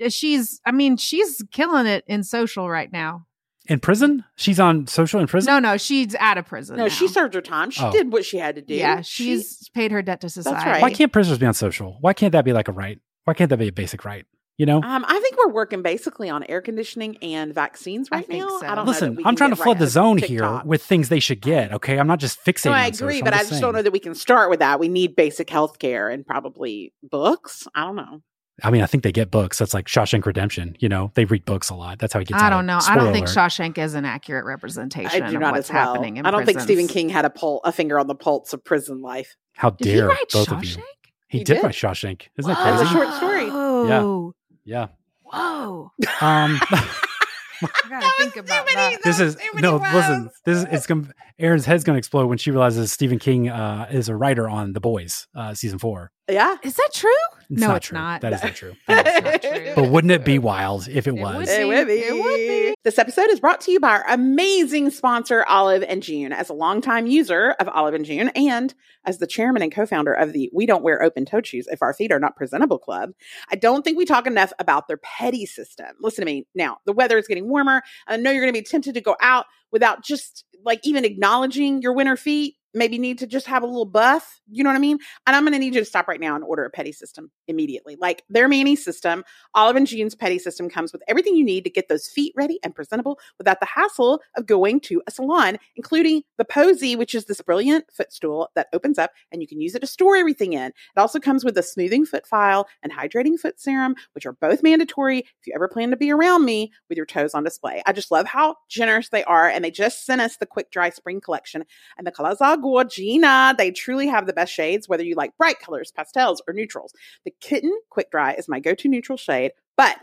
Speaker 5: and she's. I mean, she's killing it in social right now.
Speaker 2: In prison? She's on social in prison?
Speaker 5: No, no, she's out of prison.
Speaker 1: No,
Speaker 5: now.
Speaker 1: she served her time. She
Speaker 2: Oh.
Speaker 1: did what she had to do.
Speaker 5: Yeah,
Speaker 1: She-
Speaker 5: she's paid her debt to society.
Speaker 1: right.
Speaker 2: Why can't prisoners be on social? Why can't that be like a right? Why can't that be a basic right? You know?
Speaker 1: Um, I think we're working basically on air conditioning and vaccines
Speaker 5: I
Speaker 1: right
Speaker 5: think
Speaker 1: now.
Speaker 5: so.
Speaker 1: i don't
Speaker 2: listen i'm trying to flood
Speaker 1: right
Speaker 2: the zone
Speaker 1: TikTok.
Speaker 2: here with things they should get. Okay, I'm not just fixating.
Speaker 1: No, I agree,
Speaker 2: social.
Speaker 1: but
Speaker 2: I'm
Speaker 1: I just don't know that we can start with that. We need basic health care and probably books. I don't know.
Speaker 2: I mean, I think they get books. That's like Shawshank Redemption. You know, they read books a lot. That's how he gets.
Speaker 5: I don't
Speaker 2: of-
Speaker 5: know. I don't think
Speaker 2: alert.
Speaker 5: Shawshank is an accurate representation
Speaker 1: I do
Speaker 5: of
Speaker 1: not
Speaker 5: what's
Speaker 1: as well.
Speaker 5: happening in
Speaker 1: I don't think Stephen. King had a pul- a finger on the pulse of prison life.
Speaker 2: How
Speaker 5: Did he
Speaker 2: dare
Speaker 5: write
Speaker 2: both of you?
Speaker 5: Shawshank?
Speaker 2: He,
Speaker 1: He
Speaker 2: did,
Speaker 1: did.
Speaker 2: write Shawshank. Isn't that
Speaker 1: That's a short story.
Speaker 5: Whoa.
Speaker 2: Yeah.
Speaker 5: Whoa.
Speaker 2: Um,
Speaker 5: I gotta think about that.
Speaker 2: this is no. Listen, this is it's gonna. Erin's head's gonna explode when she realizes Stephen King uh, is a writer on The Boys, uh, season four.
Speaker 1: Yeah.
Speaker 5: Is that true?
Speaker 2: It's
Speaker 5: no,
Speaker 2: not
Speaker 5: it's
Speaker 2: true.
Speaker 5: not.
Speaker 2: That is not true.
Speaker 5: That's not true.
Speaker 2: But wouldn't it be wild if it,
Speaker 5: It
Speaker 2: was?
Speaker 5: would
Speaker 1: It would be.
Speaker 5: It would be.
Speaker 1: This episode is brought to you by our amazing sponsor, Olive and June. As a longtime user of Olive and June and as the chairman and co-founder of the We Don't Wear Open Toed Shoes If Our Feet Are Not Presentable Club, I don't think we talk enough about their petty system. Listen to me. Now, the weather is getting warmer. I know you're going to be tempted to go out without just like even acknowledging your winter feet. Maybe need to just have a little buff. You know what I mean? And I'm going to need you to stop right now and order a petty system immediately. Like their Manny system, Olive and June's petty system comes with everything you need to get those feet ready and presentable without the hassle of going to a salon, including the Posy, which is this brilliant footstool that opens up and you can use it to store everything in. It also comes with a smoothing foot file and hydrating foot serum, which are both mandatory if you ever plan to be around me with your toes on display. I just love how generous they are, and they just sent us the quick dry spring collection, and the are gorgina. They truly have the best shades, whether you like bright colors, pastels, or neutrals. The Kitten Quick Dry is my go to neutral shade, but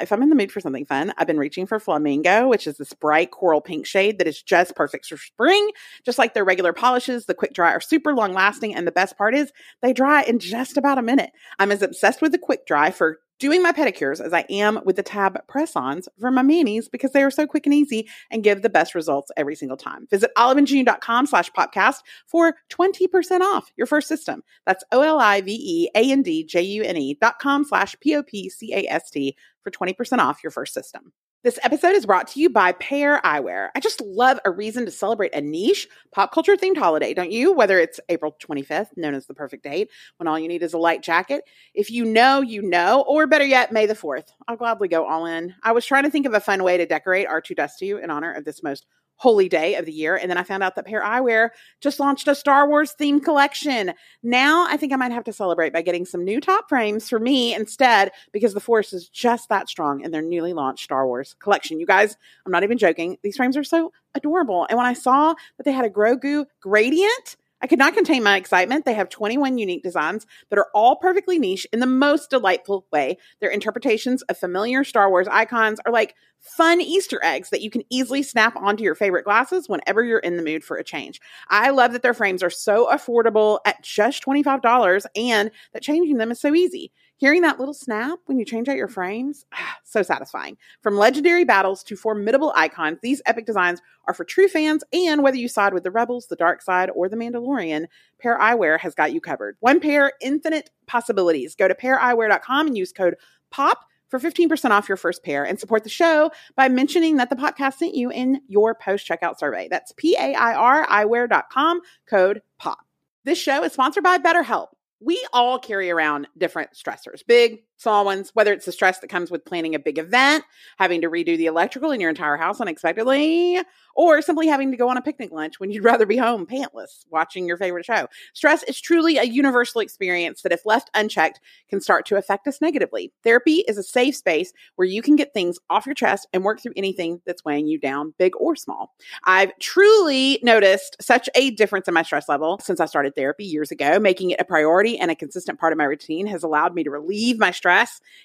Speaker 1: if I'm in the mood for something fun, I've been reaching for Flamingo, which is this bright coral pink shade that is just perfect for spring. Just like their regular polishes, the quick dry are super long lasting. And the best part is they dry in just about a minute. I'm as obsessed with the quick dry for doing my pedicures as I am with the tab press ons for my manis because they are so quick and easy and give the best results every single time. Visit oliveandjune.com slash popcast for 20% off your first system. That's O L I V E A N D J U N E dot com slash P O P C A S T for 20% off your first system. This episode is brought to you by Pair Eyewear. I just love a reason to celebrate a niche pop culture themed holiday, don't you? Whether it's April 25th, known as the perfect date, when all you need is a light jacket. If you know, you know, or better yet, May the 4th. I'll gladly go all in. I was trying to think of a fun way to decorate R2 Dust to you in honor of this most holy day of the year. And then I found out that Pair Eyewear just launched a Star Wars themed collection. Now I think I might have to celebrate by getting some new top frames for me instead because the force is just that strong in their newly launched Star Wars collection. You guys, I'm not even joking. These frames are so adorable. And when I saw that they had a Grogu gradient, I could not contain my excitement. They have 21 unique designs that are all perfectly niche in the most delightful way. Their interpretations of familiar Star Wars icons are like fun Easter eggs that you can easily snap onto your favorite glasses whenever you're in the mood for a change. I love that their frames are so affordable at just $25 and that changing them is so easy. Hearing that little snap when you change out your frames, so satisfying. From legendary battles to formidable icons, these epic designs are for true fans, and whether you side with the Rebels, the Dark Side, or the Mandalorian, Pair Eyewear has got you covered. One pair, infinite possibilities. Go to paireyewear.com and use code POP for 15% off your first pair and support the show by mentioning that the podcast sent you in your post checkout survey. That's P A I R eyewear.com, code POP. This show is sponsored by BetterHelp. We all carry around different stressors, big, small ones, whether it's the stress that comes with planning a big event, having to redo the electrical in your entire house unexpectedly, or simply having to go on a picnic lunch when you'd rather be home pantless watching your favorite show. Stress is truly a universal experience that, if left unchecked, can start to affect us negatively. Therapy is a safe space where you can get things off your chest and work through anything that's weighing you down, big or small. I've truly noticed such a difference in my stress level since I started therapy years ago. Making it a priority and a consistent part of my routine has allowed me to relieve my stress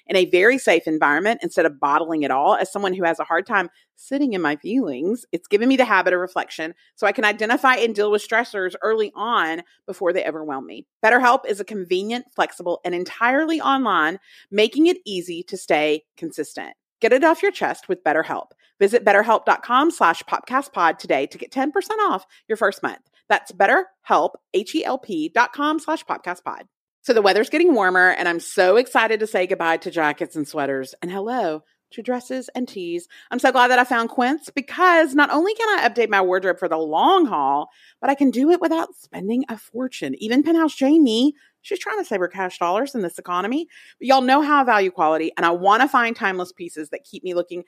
Speaker 1: in a very safe environment instead of bottling it all. As someone who has a hard time sitting in my feelings, it's given me the habit of reflection so I can identify and deal with stressors early on before they overwhelm me. BetterHelp is a convenient, flexible, and entirely online, making it easy to stay consistent. Get it off your chest with BetterHelp. Visit betterhelp.com slash podcastpod today to get 10% off your first month. That's betterhelp, H-E-L-P dot com slash podcastpod. So the weather's getting warmer, and I'm so excited to say goodbye to jackets and sweaters and hello to dresses and tees. I'm so glad that I found Quince because not only can I update my wardrobe for the long haul, but I can do it without spending a fortune. Even Penthouse Jamie, she's trying to save her cash dollars in this economy. But y'all know how I value quality, and I want to find timeless pieces that keep me looking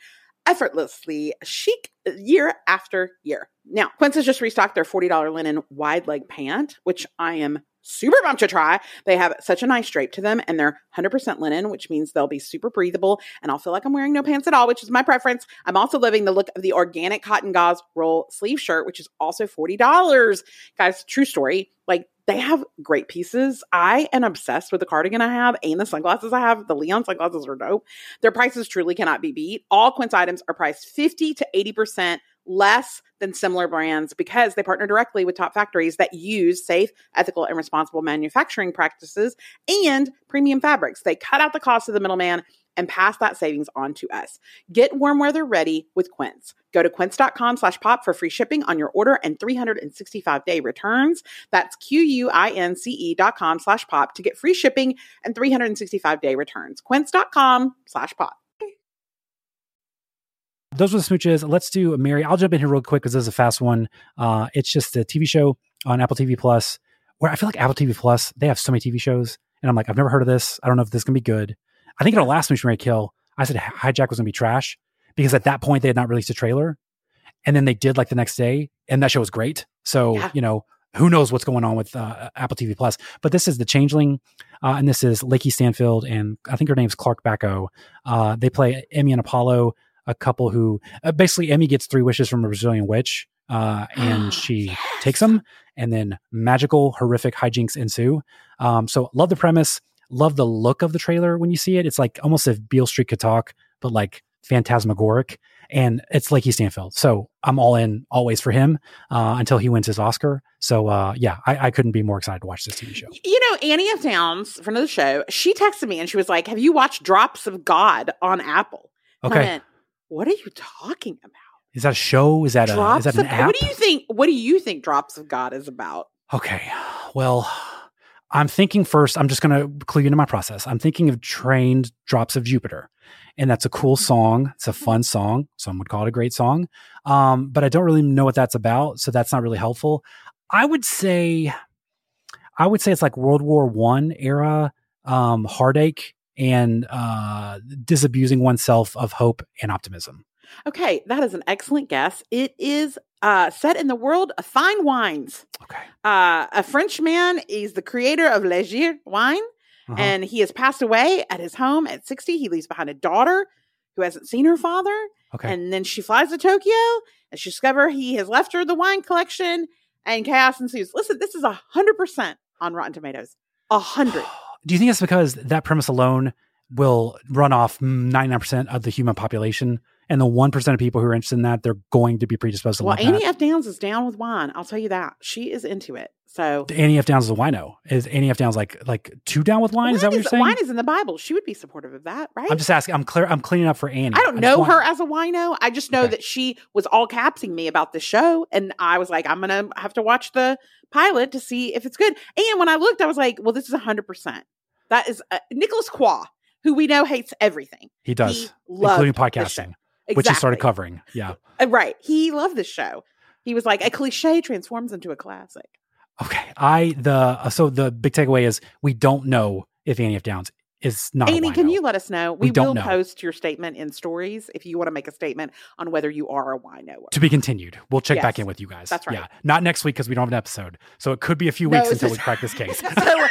Speaker 1: effortlessly chic year after year. Now, Quince has just restocked their $40 linen wide leg pant, which I am super pumped to try. They have such a nice drape to them and they're 100% linen, which means they'll be super breathable and I'll feel like I'm wearing no pants at all, which is my preference. I'm also loving the look of the organic cotton gauze roll sleeve shirt, which is also $40. Guys, true story. Like they have great pieces. I am obsessed with the cardigan I have and the sunglasses I have. The Leon sunglasses are dope. Their prices truly cannot be beat. All Quince items are priced 50 to 80% less than similar brands because they partner directly with top factories that use safe, ethical, and responsible manufacturing practices and premium fabrics. They cut out the cost of the middleman and pass that savings on to us. Get warm weather ready with Quince. Go to quince.com slash pop for free shipping on your order and 365 day returns. That's Q-U-I-N-C-E dot com slash pop to get free shipping and 365 day returns. Quince.com slash pop.
Speaker 2: Those were the smooches. Let's do Marry. I'll jump in here real quick because this is a fast one. Uh, it's just a TV show on Apple TV Plus where I feel like Apple TV Plus, they have so many TV shows. And I'm like, I've never heard of this. I don't know if this is going to be good. I think in our last Smooch Marry Kill, I said Hijack was going to be trash because at that point they had not released a trailer. And then they did like the next day, and that show was great. So,
Speaker 1: Yeah.
Speaker 2: you know, who knows what's going on with uh, Apple TV Plus. But this is The Changeling, uh, and this is Lakeith Stanfield, and I think her name's Clark Backo. Uh, they play Emmy and Apollo, a couple who uh, basically Emmy gets three wishes from a Brazilian witch, uh, and she takes them, and then magical, horrific hijinks ensue. Um, so love the premise, love the look of the trailer when you see it. It's like almost if Beale Street could talk, but like phantasmagoric. and it's Lakeith Stanfield. So I'm all in always for him uh, until he wins his Oscar. So uh, yeah, I, I couldn't be more excited to watch this TV show.
Speaker 1: You know, Annie F. Downs, friend of the show, she texted me and she was like, "Have you watched Drops of God on Apple?"
Speaker 2: Okay,
Speaker 1: what are you talking about?
Speaker 2: is that a show? Is that a is that an
Speaker 1: of,
Speaker 2: app?
Speaker 1: What do you think? What do you think Drops of God is about?
Speaker 2: Okay. Well, I'm thinking first, I'm just going to clue you into my process. I'm thinking of Train's Drops of Jupiter. And that's a cool song. It's a fun song. Some would call it a great song. Um, but I don't really know what that's about. So that's not really helpful. I would say, I would say it's like World War One era um, heartache and uh, disabusing oneself of hope and optimism.
Speaker 1: Okay, that is an excellent guess. It is uh, set in the world of fine wines.
Speaker 2: Okay.
Speaker 1: Uh, a Frenchman is the creator of Leger wine,
Speaker 2: Uh-huh.
Speaker 1: and he has passed away at his home at 60. He leaves behind a daughter who hasn't seen her father.
Speaker 2: okay.
Speaker 1: And then she flies to Tokyo and she discovers he has left her the wine collection and chaos ensues. Listen, this is a hundred percent on Rotten Tomatoes. A hundred.
Speaker 2: Do you think it's because that premise alone will run off 99% of the human population and the 1% of people who are interested in that, they're going to be predisposed to
Speaker 1: Well, Annie
Speaker 2: that?
Speaker 1: F. Downs is down with wine. I'll tell you that. She is into it. So
Speaker 2: Annie F. Downs is a wino. Is Annie F. Downs like like two down with wine? is that what you're saying?
Speaker 1: Wine is in the Bible. She would be supportive of that, right?
Speaker 2: I'm just asking. I'm clear. I'm cleaning up for Annie.
Speaker 1: I don't
Speaker 2: just
Speaker 1: know
Speaker 2: want-
Speaker 1: her as a wino. I just know
Speaker 2: Okay.
Speaker 1: that she was all capsing me about the show, and I was like, I'm gonna have to watch the pilot to see if it's good. And when I looked, I was like, well, this is hundred percent. That is uh, Nicholas Quah, who we know hates everything,
Speaker 2: He does,
Speaker 1: He
Speaker 2: including podcasting, which he started covering. Yeah.
Speaker 1: Uh, right. He loved this show. He was like, a cliche transforms into a classic.
Speaker 2: Okay. I the uh, so the big takeaway is we don't know if Annie F. Downs is not. a
Speaker 1: Annie, can you let us know?
Speaker 2: We
Speaker 1: We,
Speaker 2: don't
Speaker 1: will
Speaker 2: know.
Speaker 1: post your statement in stories if you want to make a statement on whether you are a wino.
Speaker 2: to be continued. We'll check back in with you guys.
Speaker 1: That's right.
Speaker 2: Yeah, not next week because we don't have an episode, so it could be a few
Speaker 1: No,
Speaker 2: weeks until we crack this case.
Speaker 1: so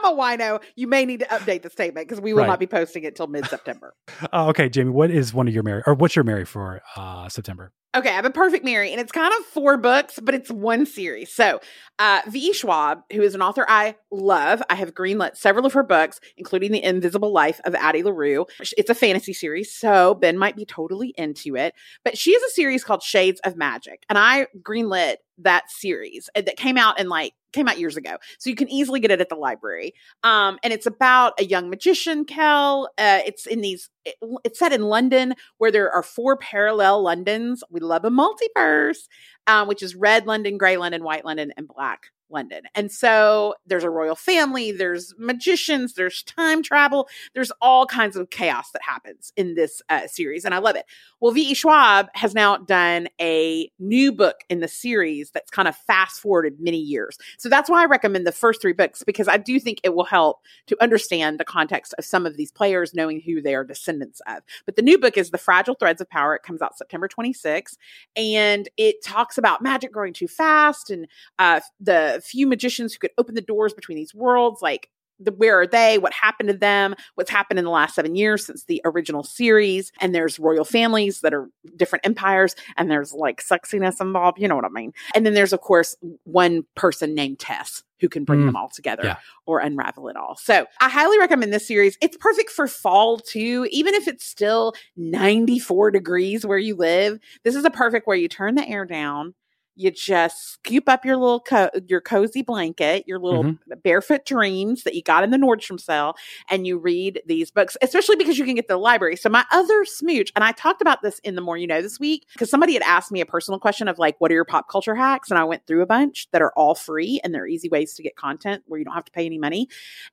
Speaker 1: become a wino, you may need to update the statement because we will
Speaker 2: Right.
Speaker 1: not be posting it till mid September.
Speaker 2: Oh, okay, Jamie, what is one of your Marry or what's your Marry for uh September?
Speaker 1: Okay, I have a perfect Marry, and it's kind of four books, but it's one series. So, uh, V. Schwab, who is an author I love, I have greenlit several of her books, including The Invisible Life of Addie LaRue. It's a fantasy series, so Ben might be totally into it. But she has a series called Shades of Magic, and I greenlit that series uh, that came out in like came out years ago so you can easily get it at the library. Um and it's about a young magician Kell. Uh it's in these it- it's set in london where there are four parallel Londons. We love a multiverse, um, which is red London, gray London, white London, and black London. And so there's a royal family, there's magicians, there's time travel, there's all kinds of chaos that happens in this uh, series, and I love it. Well, V.E. Schwab has now done a new book in the series that's kind of fast forwarded many years. So that's why I recommend the first three books because I do think it will help to understand the context of some of these players, knowing who they are descendants of. But the new book is The Fragile Threads of Power. It comes out September 26th, and it talks about magic growing too fast and uh, the few magicians who could open the doors between these worlds, like the, where are they? What happened to them? What's happened in the last seven years since the original series? And there's royal families that are different empires, and there's like sexiness involved. You know what I mean? And then there's, of course, one person named Tess who can bring
Speaker 2: Mm.
Speaker 1: them all together
Speaker 2: Yeah.
Speaker 1: or unravel it all. So I highly recommend this series. It's perfect for fall too, even if it's still 94 degrees where you live. This is a perfect where you turn the air down. You just scoop up your little co- your cozy blanket, your little
Speaker 2: Mm-hmm.
Speaker 1: barefoot dreams that you got in the Nordstrom sale, and you read these books, especially because you can get the library. So my other smooch, and I talked about this in the more you know this week because somebody had asked me a personal question of like, what are your pop culture hacks? And I went through a bunch that are all free and they're easy ways to get content where you don't have to pay any money.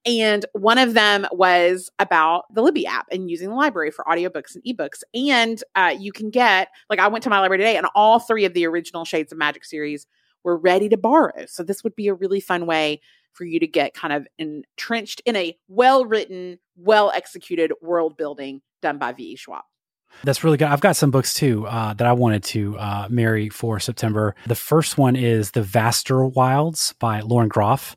Speaker 1: And one of them was about the Libby app and using the library for audiobooks and ebooks. And uh, you can get, like, I went to my library today and all three of the original Shades of Magic series were ready to borrow. So this would be a really fun way for you to get kind of entrenched in a well written, well executed world building done by V.E. Schwab.
Speaker 2: That's really good. I've got some books too uh, that I wanted to uh, marry for September. The first one is The Vaster Wilds by Lauren Groff.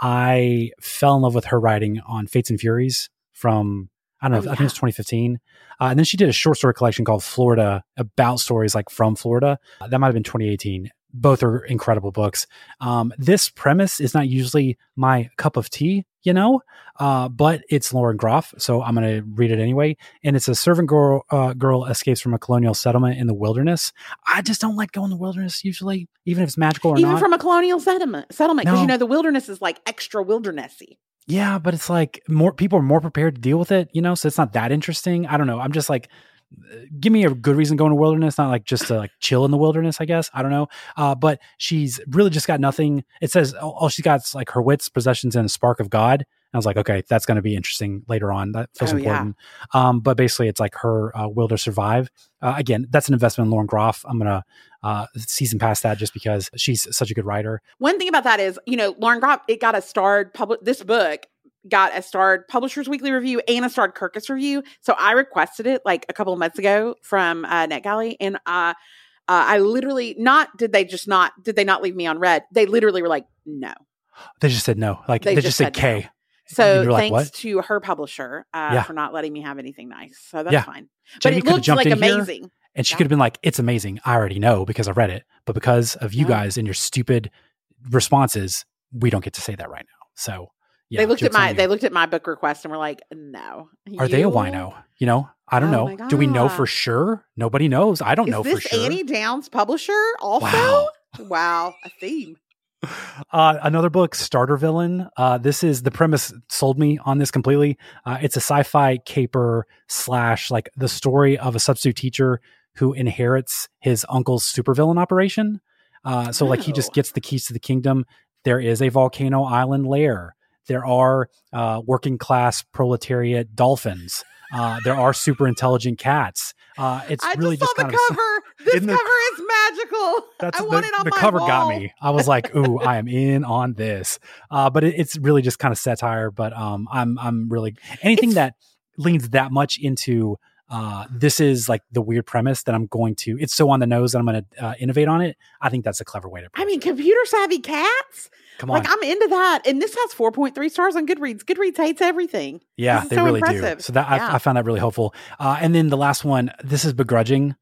Speaker 2: I fell in love with her writing on Fates and Furies from I don't know.
Speaker 1: Oh,
Speaker 2: I think it's 2015. Uh, and then she did a short story collection called Florida about stories like from Florida. That might have been 2018. Both are incredible books. Um, this premise is not usually my cup of tea, you know, uh, but it's Lauren Groff, so I'm going to read it anyway. And it's a servant girl uh, girl escapes from a colonial settlement in the wilderness. I just don't like going to the wilderness usually, even if it's magical or
Speaker 1: Even
Speaker 2: not.
Speaker 1: from a colonial settlement, settlement, because
Speaker 2: No.
Speaker 1: you know the wilderness is like extra wildernessy.
Speaker 2: Yeah, but it's like more people are more prepared to deal with it, you know, so it's not that interesting. I don't know. I'm just like give me a good reason going to go in the wilderness, not like just to like chill in the wilderness, I guess. I don't know. Uh, but she's really just got nothing. It says all she's got is like her wits, possessions, and a spark of God. And I was like, okay, that's going to be interesting later on. That feels
Speaker 1: Oh, yeah.
Speaker 2: important. Um, but basically, it's like her uh, will to survive. Uh, again, that's an investment in Lauren Groff. I'm gonna uh, season past that just because she's such a good writer.
Speaker 1: One thing about that is, you know, Lauren Groff, it got a starred public. This book got a starred Publishers Weekly review and a starred Kirkus review. So I requested it like a couple of months ago from uh, NetGalley, and uh, uh, I literally not did they just not did they not leave me on red? They literally were like, no.
Speaker 2: They just said no, like they,
Speaker 1: They
Speaker 2: just,
Speaker 1: just
Speaker 2: said
Speaker 1: no.
Speaker 2: K. And
Speaker 1: So
Speaker 2: like,
Speaker 1: thanks
Speaker 2: what?
Speaker 1: to her publisher uh,
Speaker 2: Yeah.
Speaker 1: for not letting me have anything nice. So that's
Speaker 2: Yeah.
Speaker 1: fine. But
Speaker 2: Jamie
Speaker 1: it
Speaker 2: coulda
Speaker 1: looked
Speaker 2: jumped
Speaker 1: like
Speaker 2: in here
Speaker 1: amazing.
Speaker 2: And she
Speaker 1: Yeah.
Speaker 2: could have been like, it's amazing. I already know because I read it. But because of you
Speaker 1: No.
Speaker 2: guys and your stupid responses, we don't get to say that right now. So yeah,
Speaker 1: they looked at my they looked at my book request and were like, no.
Speaker 2: Are they a wino? You know, I don't
Speaker 1: Oh
Speaker 2: know. Do we know for sure? Nobody knows. I don't
Speaker 1: Is
Speaker 2: know for sure.
Speaker 1: Is this Annie Downs publisher also?
Speaker 2: Wow.
Speaker 1: Wow, a theme.
Speaker 2: Uh, another book, Starter Villain. Uh, this is the premise sold me on this completely. Uh, it's a sci-fi caper slash like the story of a substitute teacher who inherits his uncle's supervillain operation. Uh, so like he just
Speaker 1: Oh.
Speaker 2: gets the keys to the kingdom. There is a volcano island lair. There are uh, working class proletariat dolphins. Uh, there are super intelligent cats. Uh, it's
Speaker 1: I
Speaker 2: really
Speaker 1: just
Speaker 2: just,
Speaker 1: saw
Speaker 2: kind
Speaker 1: the
Speaker 2: of
Speaker 1: cover. This
Speaker 2: in the-
Speaker 1: cover is magical.
Speaker 2: that's
Speaker 1: I
Speaker 2: the,
Speaker 1: want it on
Speaker 2: the
Speaker 1: my
Speaker 2: cover got me. I was like, "Ooh, I am in on this." Uh, but it, it's really just kind of satire. But um, I'm I'm really anything
Speaker 1: It's-
Speaker 2: that leans that much into uh, this is like the weird premise that I'm going to. It's so on the nose that I'm going to uh, innovate on it. I think that's a clever way to.
Speaker 1: I mean,
Speaker 2: it.
Speaker 1: computer savvy cats.
Speaker 2: come on,
Speaker 1: Like I'm into that, and this has 4.3 stars on Goodreads. Goodreads hates everything.
Speaker 2: yeah, they
Speaker 1: so
Speaker 2: really do. So that I,
Speaker 1: Yeah.
Speaker 2: I found that really helpful. Uh, and then the last one, this is begrudging,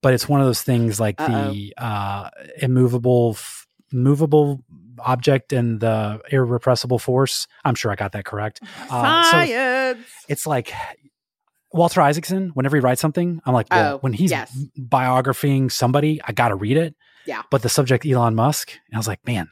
Speaker 2: but it's one of those things like the uh, immovable, f- movable object and the irrepressible force. I'm sure I got that correct. Uh, so-
Speaker 1: Science.
Speaker 2: it's like Walter Isaacson, whenever he writes something, I'm like, well,
Speaker 1: Oh,
Speaker 2: when he's
Speaker 1: yes.
Speaker 2: biographying somebody, I got to read it.
Speaker 1: Yeah.
Speaker 2: But the subject, Elon Musk, and I was like, man,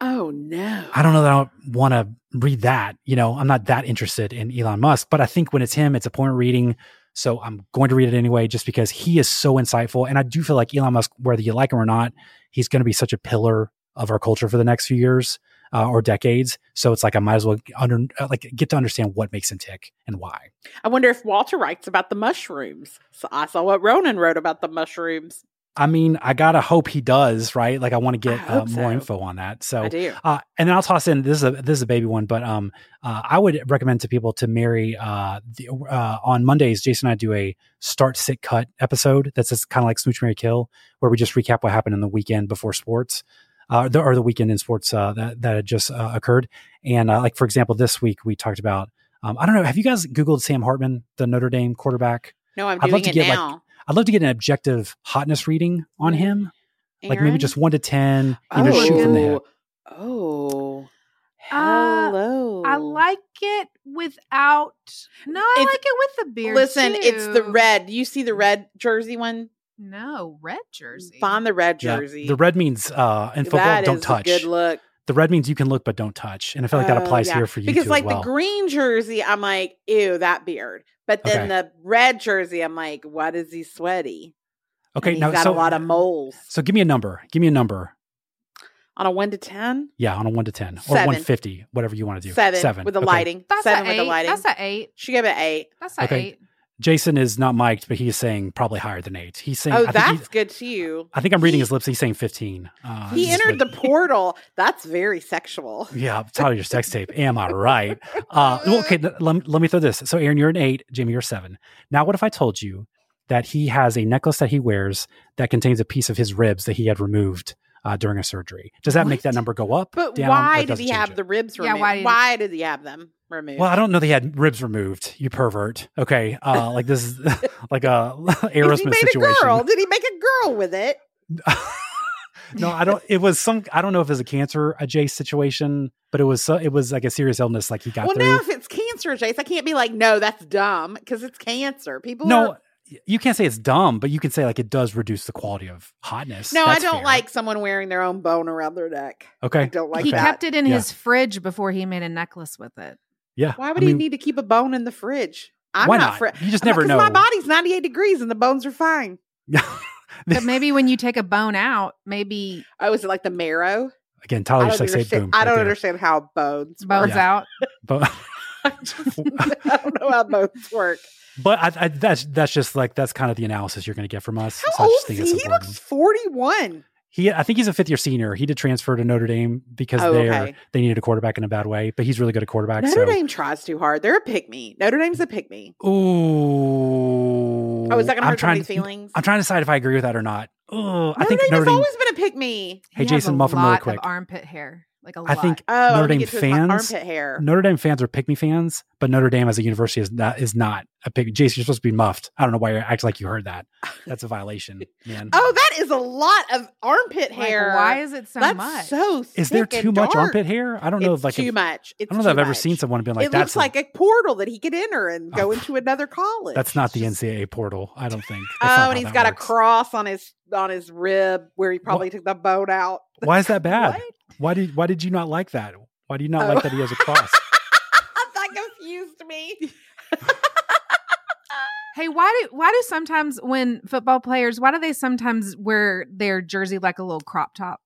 Speaker 1: oh no.
Speaker 2: I don't know that I want to read that. You know, I'm not that interested in Elon Musk, but I think when it's him, it's a point of reading. So I'm going to read it anyway, just because he is so insightful. And I do feel like Elon Musk, whether you like him or not, he's going to be such a pillar of our culture for the next few years uh, or decades. So it's like I might as well under, uh, like get to understand what makes him tick and why.
Speaker 1: I wonder if Walter writes about the mushrooms. So I saw what Ronan wrote about the mushrooms.
Speaker 2: I mean, I gotta hope he does, right? Like, I want to get uh, more
Speaker 1: so.
Speaker 2: info on that. So,
Speaker 1: I do.
Speaker 2: uh, and then I'll toss in this is a this is a baby one, but um, uh, I would recommend to people to marry uh, the, uh on Mondays. Jason and I do a start sit cut episode that's kind of like Smooch Marry Kill, where we just recap what happened in the weekend before sports. Uh, the, or the weekend in sports uh, that that had just uh, occurred, and uh, like for example, this week we talked about. Um, I don't know. Have you guys Googled Sam Hartman, the Notre Dame quarterback?
Speaker 1: No, I'm
Speaker 2: I'd love
Speaker 1: doing
Speaker 2: to
Speaker 1: it
Speaker 2: get, like,
Speaker 1: now.
Speaker 2: I'd love to get an objective hotness reading on him like maybe just one to ten, you know,
Speaker 5: Oh.
Speaker 2: shoot from the hip.
Speaker 1: Oh.
Speaker 5: Uh,
Speaker 1: Hello.
Speaker 5: I like it without. No, I
Speaker 1: It's-
Speaker 5: like it with the beard.
Speaker 1: Listen, it's the red. You see the red jersey one?
Speaker 5: No, red jersey.
Speaker 1: Find the red
Speaker 2: Yeah,
Speaker 1: jersey.
Speaker 2: the red means uh, in football,
Speaker 1: That
Speaker 2: don't
Speaker 1: is a
Speaker 2: touch.
Speaker 1: good look.
Speaker 2: The red means you can look but don't touch, and I feel like that
Speaker 1: Oh,
Speaker 2: applies
Speaker 1: yeah.
Speaker 2: here for you
Speaker 1: because
Speaker 2: too
Speaker 1: like
Speaker 2: as well.
Speaker 1: the green jersey, I'm like, ew, that beard. But then
Speaker 2: Okay.
Speaker 1: the red jersey, I'm like, what is he sweaty? And
Speaker 2: okay,
Speaker 1: he's
Speaker 2: now
Speaker 1: got
Speaker 2: so
Speaker 1: a lot of moles.
Speaker 2: so give me a number. Give me a number.
Speaker 1: On a one to ten,
Speaker 2: Yeah, on a one to ten or one fifty, whatever you want to do.
Speaker 1: seven,
Speaker 2: Seven
Speaker 1: with the
Speaker 2: Okay.
Speaker 1: lighting.
Speaker 5: That's
Speaker 1: seven
Speaker 5: a
Speaker 1: with
Speaker 5: eight.
Speaker 1: the lighting.
Speaker 5: That's a eight.
Speaker 1: she gave it eight.
Speaker 5: That's a
Speaker 2: Okay.
Speaker 5: eight.
Speaker 2: Jason is not mic'd, but he's saying probably higher than eight. He's saying.
Speaker 1: Oh,
Speaker 2: I
Speaker 1: that's good too.
Speaker 2: I think I'm reading
Speaker 1: He-
Speaker 2: his lips. He's saying fifteen. Uh,
Speaker 1: He entered the portal. That's very sexual.
Speaker 2: Yeah, of your sex tape. Am I right? Uh, well, okay, let, me- let me throw this. So, Erin, you're an eight. Jamie, you're seven. Now, what if I told you that he has a necklace that he wears that contains a piece of his ribs that he had removed uh, during a surgery? Does that make that number go up?
Speaker 1: But
Speaker 2: down,
Speaker 1: why did he have
Speaker 2: it?
Speaker 1: the ribs
Speaker 5: Yeah,
Speaker 1: removed?
Speaker 5: why did
Speaker 1: why,
Speaker 5: he-
Speaker 1: did he have them removed?
Speaker 2: Well, I don't know. They had ribs removed. You pervert. Okay, uh, like this is like a Aerosmith situation.
Speaker 1: a girl, did he make a girl with it?
Speaker 2: no, I don't. It was some. I don't know if it was a cancer adjacent situation, but it was. so- It was like a serious illness. Like he got
Speaker 1: well,
Speaker 2: through.
Speaker 1: now if it's cancer, Jace, I can't be like, no, that's dumb because it's cancer. People
Speaker 2: no,
Speaker 1: are-
Speaker 2: you can't say it's dumb, but you can say like it does reduce the quality of hotness.
Speaker 1: No,
Speaker 2: That's
Speaker 1: I don't
Speaker 2: fair.
Speaker 1: like someone wearing their own bone around their neck.
Speaker 2: Okay,
Speaker 1: I don't like
Speaker 5: he
Speaker 1: that.
Speaker 5: kept it in
Speaker 2: Yeah.
Speaker 5: his fridge before he made a necklace with it.
Speaker 2: yeah.
Speaker 1: Why would
Speaker 2: I
Speaker 1: he
Speaker 2: mean,
Speaker 1: need to keep a bone in the fridge? I'm
Speaker 2: Why
Speaker 1: not
Speaker 2: not?
Speaker 1: fri-
Speaker 2: You just
Speaker 1: I'm not-
Speaker 2: never
Speaker 1: 'cause
Speaker 2: know.
Speaker 1: My body's 98 degrees and the bones are fine.
Speaker 5: But maybe when you take a bone out, maybe
Speaker 1: Oh, is it like the marrow?
Speaker 2: Again,
Speaker 1: I
Speaker 2: Tyler
Speaker 1: don't,
Speaker 2: just like say
Speaker 1: understand,
Speaker 2: boom.
Speaker 1: I don't
Speaker 2: there.
Speaker 1: understand how bones
Speaker 5: bones
Speaker 1: work.
Speaker 2: Yeah.
Speaker 5: out.
Speaker 2: But
Speaker 1: I, just, I don't know how both work.
Speaker 2: but I, I, that's that's just like that's kind of the analysis you're going to get from us.
Speaker 1: How
Speaker 2: So
Speaker 1: old is he? He looks 41.
Speaker 2: He, I think he's a fifth year senior. He did transfer to Notre Dame because
Speaker 1: Oh,
Speaker 2: they
Speaker 1: okay.
Speaker 2: they needed a quarterback in a bad way, but he's really good at quarterback.
Speaker 1: Notre
Speaker 2: so.
Speaker 1: Dame tries too hard. They're a pick me. Notre Dame's a pick me.
Speaker 2: Ooh.
Speaker 1: Oh, is that going to
Speaker 2: I'm
Speaker 1: hurt somebody's feelings?
Speaker 2: I'm trying to decide if I agree with that or not. Oh, I think
Speaker 1: Dame
Speaker 2: Notre
Speaker 1: has
Speaker 2: Dame.
Speaker 1: always been a pick me.
Speaker 2: Hey,
Speaker 5: He
Speaker 2: Jason, muffin really quick.
Speaker 5: armpit hair, like a
Speaker 2: I
Speaker 5: lot.
Speaker 2: Oh, think
Speaker 1: Oh,
Speaker 2: Notre Dame
Speaker 1: get to his
Speaker 2: fans.
Speaker 1: hair.
Speaker 2: Notre Dame fans are pick me fans, but Notre Dame as a university is not is not a pick. Jason, you're supposed to be muffed. I don't know why you act like you heard that. That's a violation, man.
Speaker 1: Oh, that is a lot of armpit
Speaker 5: Like,
Speaker 1: hair.
Speaker 5: why is it so
Speaker 1: That's
Speaker 5: much?
Speaker 1: so
Speaker 2: is there
Speaker 1: thick and
Speaker 2: too much
Speaker 1: dark.
Speaker 2: armpit hair? I don't know
Speaker 1: It's
Speaker 2: if like
Speaker 1: too
Speaker 2: if-
Speaker 1: much. It's
Speaker 2: I don't know if I've ever seen someone being like
Speaker 1: it
Speaker 2: that's
Speaker 1: looks like a portal that he could enter and go oh. into another college.
Speaker 2: that's not the NCAA portal. I don't think.
Speaker 1: Oh, and he's got a cross on his on his rib where he probably took the bone out.
Speaker 2: Why is that bad?
Speaker 1: What?
Speaker 2: Why did why did you not like that? Why do you not
Speaker 1: Oh.
Speaker 2: like that he has a cross?
Speaker 1: that confused me.
Speaker 5: Hey, why do why do sometimes when football players why do they sometimes wear their jersey like a little crop top?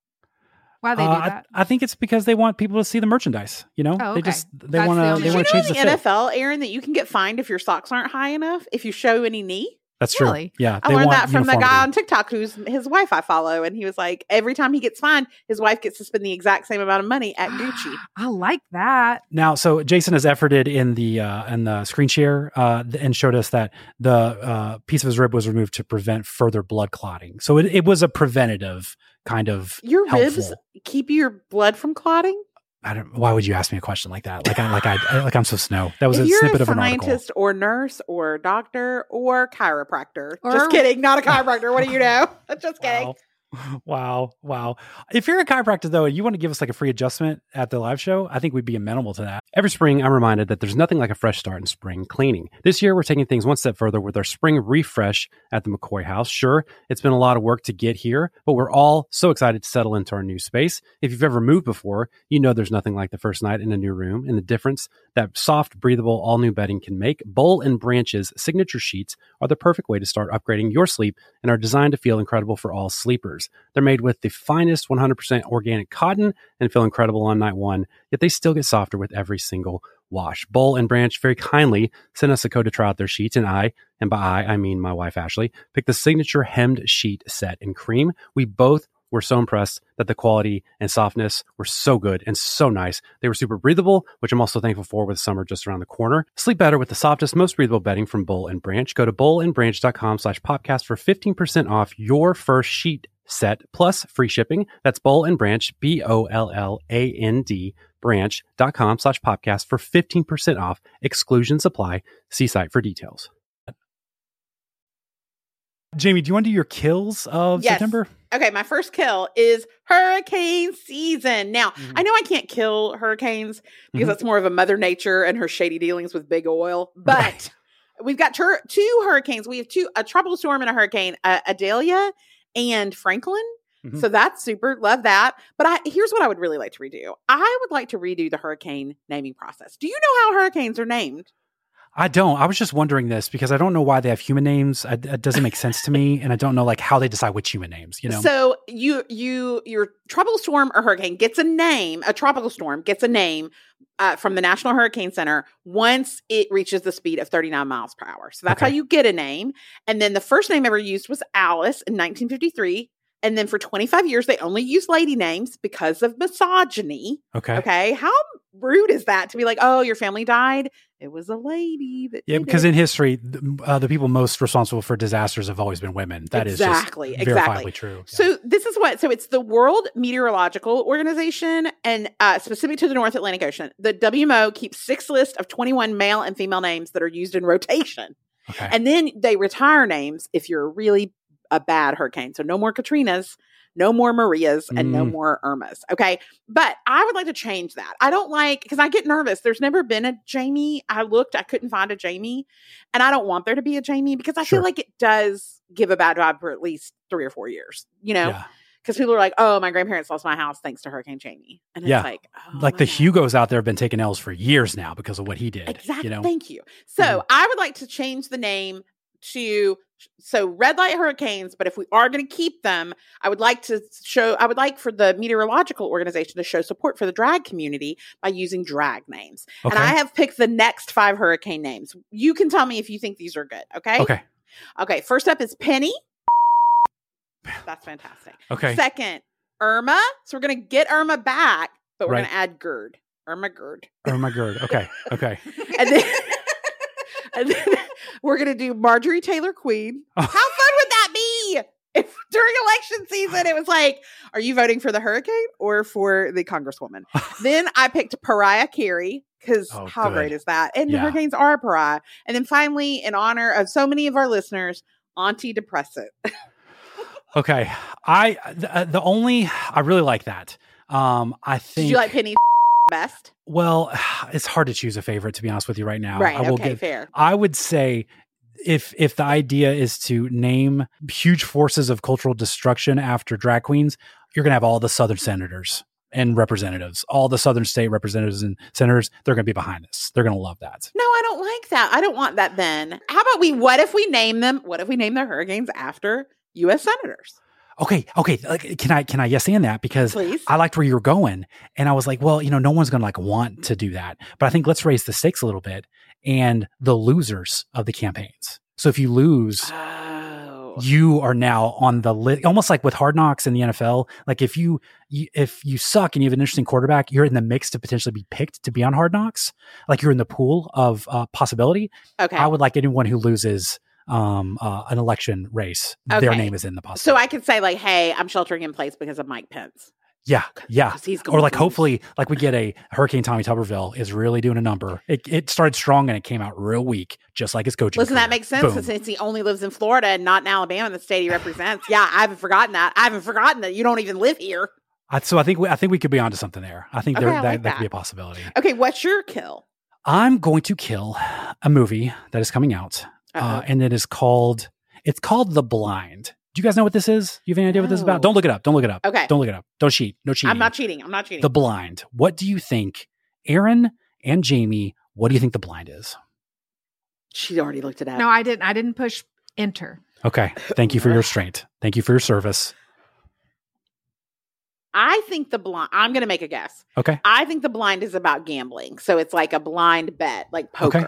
Speaker 5: Why do they
Speaker 2: Uh,
Speaker 5: do that?
Speaker 2: I think it's because they want people to see the merchandise. You know,
Speaker 5: Oh,
Speaker 2: they just they want to
Speaker 5: only-
Speaker 2: they
Speaker 1: Did you
Speaker 2: want
Speaker 1: know
Speaker 2: to
Speaker 1: in
Speaker 2: change
Speaker 1: the,
Speaker 2: the.
Speaker 1: NFL, Erin, that you can get fined if your socks aren't high enough if you show any knee?
Speaker 2: That's true.
Speaker 5: Really?
Speaker 2: Yeah,
Speaker 1: I
Speaker 2: they
Speaker 1: learned that from the guy on. TikTok who's his wife I follow, and he was like, every time he gets fined, his wife gets to spend the exact same amount of money at Gucci.
Speaker 5: I like that.
Speaker 2: Now, so Jason has efforted in the uh, in the screen share uh, and showed us that the uh, piece of his rib was removed to prevent further blood clotting. So it, it was a preventative kind of
Speaker 1: Your
Speaker 2: helpful.
Speaker 1: ribs keep your blood from clotting.
Speaker 2: I don't. Why would you ask me a question like that? Like I like I like I'm so snow. That was
Speaker 1: if
Speaker 2: a
Speaker 1: you're
Speaker 2: snippet
Speaker 1: a
Speaker 2: of an article.
Speaker 1: scientist or nurse or doctor or chiropractor,
Speaker 5: Or-
Speaker 1: just kidding, not a chiropractor. what do you know? just kidding.
Speaker 2: Wow. Wow. Wow. If you're a chiropractor, though, and you want to give us like a free adjustment at the live show, I think we'd be amenable to that. Every spring, I'm reminded that there's nothing like a fresh start in spring cleaning. This year, we're taking things one step further with our spring refresh at the McCoy House. Sure, it's been a lot of work to get here, but we're all so excited to settle into our new space. If you've ever moved before, you know there's nothing like the first night in a new room and the difference that soft, breathable, all new bedding can make. Bowl and Branch's signature sheets are the perfect way to start upgrading your sleep and are designed to feel incredible for all sleepers. They're made with the finest 100% organic cotton and feel incredible on night one, yet they still get softer with every single wash. Bowl and Branch very kindly sent us a code to try out their sheets, and I, and by I, I mean my wife Ashley, picked the signature hemmed sheet set in cream. We both were so impressed that the quality and softness were so good and so nice. They were super breathable, which I'm also thankful for with summer just around the corner. Sleep better with the softest, most breathable bedding from Bowl and Branch. Go to bowlandbranch.com slash podcast for 15% off your first sheet set plus free shipping. That's Bowl and Branch, B-O-L-L-A-N-D branch.com slash podcast for 15% off. Exclusions apply. See site for details. Jamie, do you want to do your kills of
Speaker 1: Yes.
Speaker 2: September?
Speaker 1: Okay, my first kill is hurricane season. Now,
Speaker 2: Mhm.
Speaker 1: I know I can't kill hurricanes because
Speaker 2: Mhm.
Speaker 1: that's more of a mother nature and her shady dealings with big oil. But
Speaker 2: Right.
Speaker 1: we've got tur- two hurricanes. We have two a tropical storm and a hurricane, uh, Idalia and Franklin.
Speaker 2: Mhm.
Speaker 1: So that's super. Love that. But I here's what I would really like to redo. I would like to redo the hurricane naming process. Do you know how hurricanes are named?
Speaker 2: I don't. I was just wondering this because I don't know why they have human names. I, it doesn't make sense to me, and I don't know like how they decide which human names. You know,
Speaker 1: So you you your tropical storm or hurricane gets a name. A tropical storm gets a name uh, from the National Hurricane Center once it reaches the speed of 39 miles per hour. So that's
Speaker 2: Okay.
Speaker 1: how you get a name. And then the first name ever used was Alice in 1953. And then for 25 years, they only used lady names because of misogyny.
Speaker 2: okay.
Speaker 1: Okay. How rude is that to be like, oh, your family died? It was a lady.
Speaker 2: Yeah, because
Speaker 1: it."
Speaker 2: in history, the, uh, the people most responsible for disasters have always been women. That is
Speaker 1: Exactly,
Speaker 2: just
Speaker 1: exactly.
Speaker 2: verifiably true. Yeah.
Speaker 1: So this is what. So it's the World Meteorological Organization, and uh, specific to the North Atlantic Ocean, the WMO keeps six lists of 21 male and female names that are used in rotation,
Speaker 2: okay.
Speaker 1: and then they retire names if you're a really a bad hurricane. So no more Katrinas, No more Marias and no
Speaker 2: Mm.
Speaker 1: more Irmas. Okay. But I would like to change that. I don't like, because I get nervous. There's never been a Jamie. I looked, I couldn't find a Jamie. And I don't want there to be a Jamie because I
Speaker 2: Sure.
Speaker 1: feel like it does give a bad vibe for at least three or four years, you know?
Speaker 2: Yeah.
Speaker 1: Because people are like, oh, my grandparents lost my house thanks to Hurricane Jamie. And it's like, oh,
Speaker 2: like the
Speaker 1: God.
Speaker 2: Hugos out there have been taking L's for years now because of what he did.
Speaker 1: Exactly.
Speaker 2: You know,
Speaker 1: Thank you. So
Speaker 2: Mhm.
Speaker 1: I would like to change the name to so red light hurricanes. But if we are going to keep them, I would like to show. I would like for the meteorological organization to show support for the drag community by using drag names.
Speaker 2: Okay.
Speaker 1: And I have picked the next five hurricane names. You can tell me if you think these are good. Okay.
Speaker 2: okay,
Speaker 1: Okay. First up is Penny. That's fantastic.
Speaker 2: okay,
Speaker 1: Second, Irma. So we're going to get Irma back, but we're
Speaker 2: Right.
Speaker 1: going to add Gerd. Irma Gerd.
Speaker 2: irma gerd okay, okay.
Speaker 1: and then, and then we're gonna do Marjorie Taylor Queen. How fun would that be? If during election season it was like, are you voting for the hurricane or for the congresswoman? then I picked Pariah Carey because
Speaker 2: Oh,
Speaker 1: how
Speaker 2: good.
Speaker 1: great is that? And
Speaker 2: Yeah.
Speaker 1: hurricanes are a pariah. And then finally, in honor of so many of our listeners, antidepressant.
Speaker 2: Okay, I the, uh, the only I really like that. Um, I think
Speaker 1: Did you like Penny best?
Speaker 2: well, it's hard to choose a favorite to be honest with you right now.
Speaker 1: right.
Speaker 2: I will
Speaker 1: Okay.
Speaker 2: give-
Speaker 1: fair.
Speaker 2: I would say if if the idea is to name huge forces of cultural destruction after drag queens, you're gonna have all the southern senators and representatives, all the southern state representatives and senators. They're gonna be behind this. They're gonna love that.
Speaker 1: No, I don't like that. I don't want that then. How about we what if we name them what if we name their hurricanes after US senators?
Speaker 2: Okay, okay. Like, can I can I yes and that because
Speaker 1: Please.
Speaker 2: I liked where you were going, and I was like, well, you know, no one's gonna like want to do that, but I think let's raise the stakes a little bit and the losers of the campaigns. So if you lose,
Speaker 1: Oh.
Speaker 2: you are now on the list, almost like with Hard Knocks in the NFL. Like if you, you if you suck and you have an interesting quarterback, you're in the mix to potentially be picked to be on Hard Knocks. Like you're in the pool of uh, possibility.
Speaker 1: Okay.
Speaker 2: I would like anyone who loses um, uh, an election race, their name is in the possibility.
Speaker 1: so I could say like, hey, I'm sheltering in place because of Mike Pence.
Speaker 2: Yeah, yeah.
Speaker 1: he's going
Speaker 2: Or like hopefully, like we get a Hurricane Tommy Tuberville is really doing a number. It, it started strong and it came out real weak, just like his coaching.
Speaker 1: Listen, that
Speaker 2: career.
Speaker 1: makes sense
Speaker 2: Boom.
Speaker 1: since he only lives in Florida and not in Alabama, the state he represents. yeah, I haven't forgotten that. I haven't forgotten that you don't even live here.
Speaker 2: I, so I think we, I think we could be onto something there. I think
Speaker 1: Okay,
Speaker 2: there,
Speaker 1: I
Speaker 2: that,
Speaker 1: like
Speaker 2: that could be a possibility.
Speaker 1: Okay, what's your kill?
Speaker 2: I'm going to kill a movie that is coming out, uh, and it is called. It's called The Blind. Do you guys know what this is? You have any idea what this is about? Don't look it up. Don't look it up.
Speaker 1: Okay.
Speaker 2: Don't look it up. Don't cheat. No cheating.
Speaker 1: I'm not cheating. I'm not cheating.
Speaker 2: The Blind. What do you think, Erin and Jamie? What do you think The Blind is?
Speaker 1: she already looked it up.
Speaker 5: No, I didn't. I didn't push enter.
Speaker 2: Okay. Thank you for your restraint. Thank you for your service.
Speaker 1: I think the blind. I'm going to make a guess.
Speaker 2: Okay.
Speaker 1: I think the blind is about gambling. So it's like a blind bet, like
Speaker 2: Okay.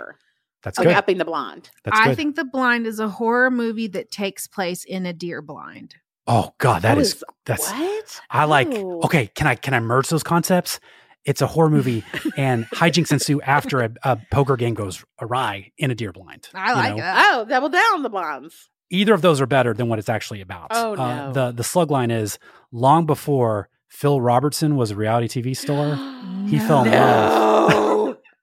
Speaker 1: Poker.
Speaker 2: That's
Speaker 1: Okay,
Speaker 2: good.
Speaker 1: upping the blind.
Speaker 2: That's
Speaker 5: I
Speaker 2: good.
Speaker 5: think The Blind is a horror movie that takes place in a deer blind.
Speaker 2: oh God, that
Speaker 1: Oh,
Speaker 2: is
Speaker 1: is-
Speaker 2: that's
Speaker 1: what?
Speaker 2: I like
Speaker 1: Oh.
Speaker 2: okay, can I can I merge those concepts? It's a horror movie and hijinks ensue after a, a poker game goes awry in a deer blind.
Speaker 5: I
Speaker 2: you
Speaker 5: like
Speaker 2: know?
Speaker 5: that.
Speaker 1: Oh, double down the blinds.
Speaker 2: Either of those are better than what it's actually about.
Speaker 1: Oh,
Speaker 2: Uh,
Speaker 1: no.
Speaker 2: the the slug line is long before Phil Robertson was a reality TV star, he fell in love
Speaker 1: no.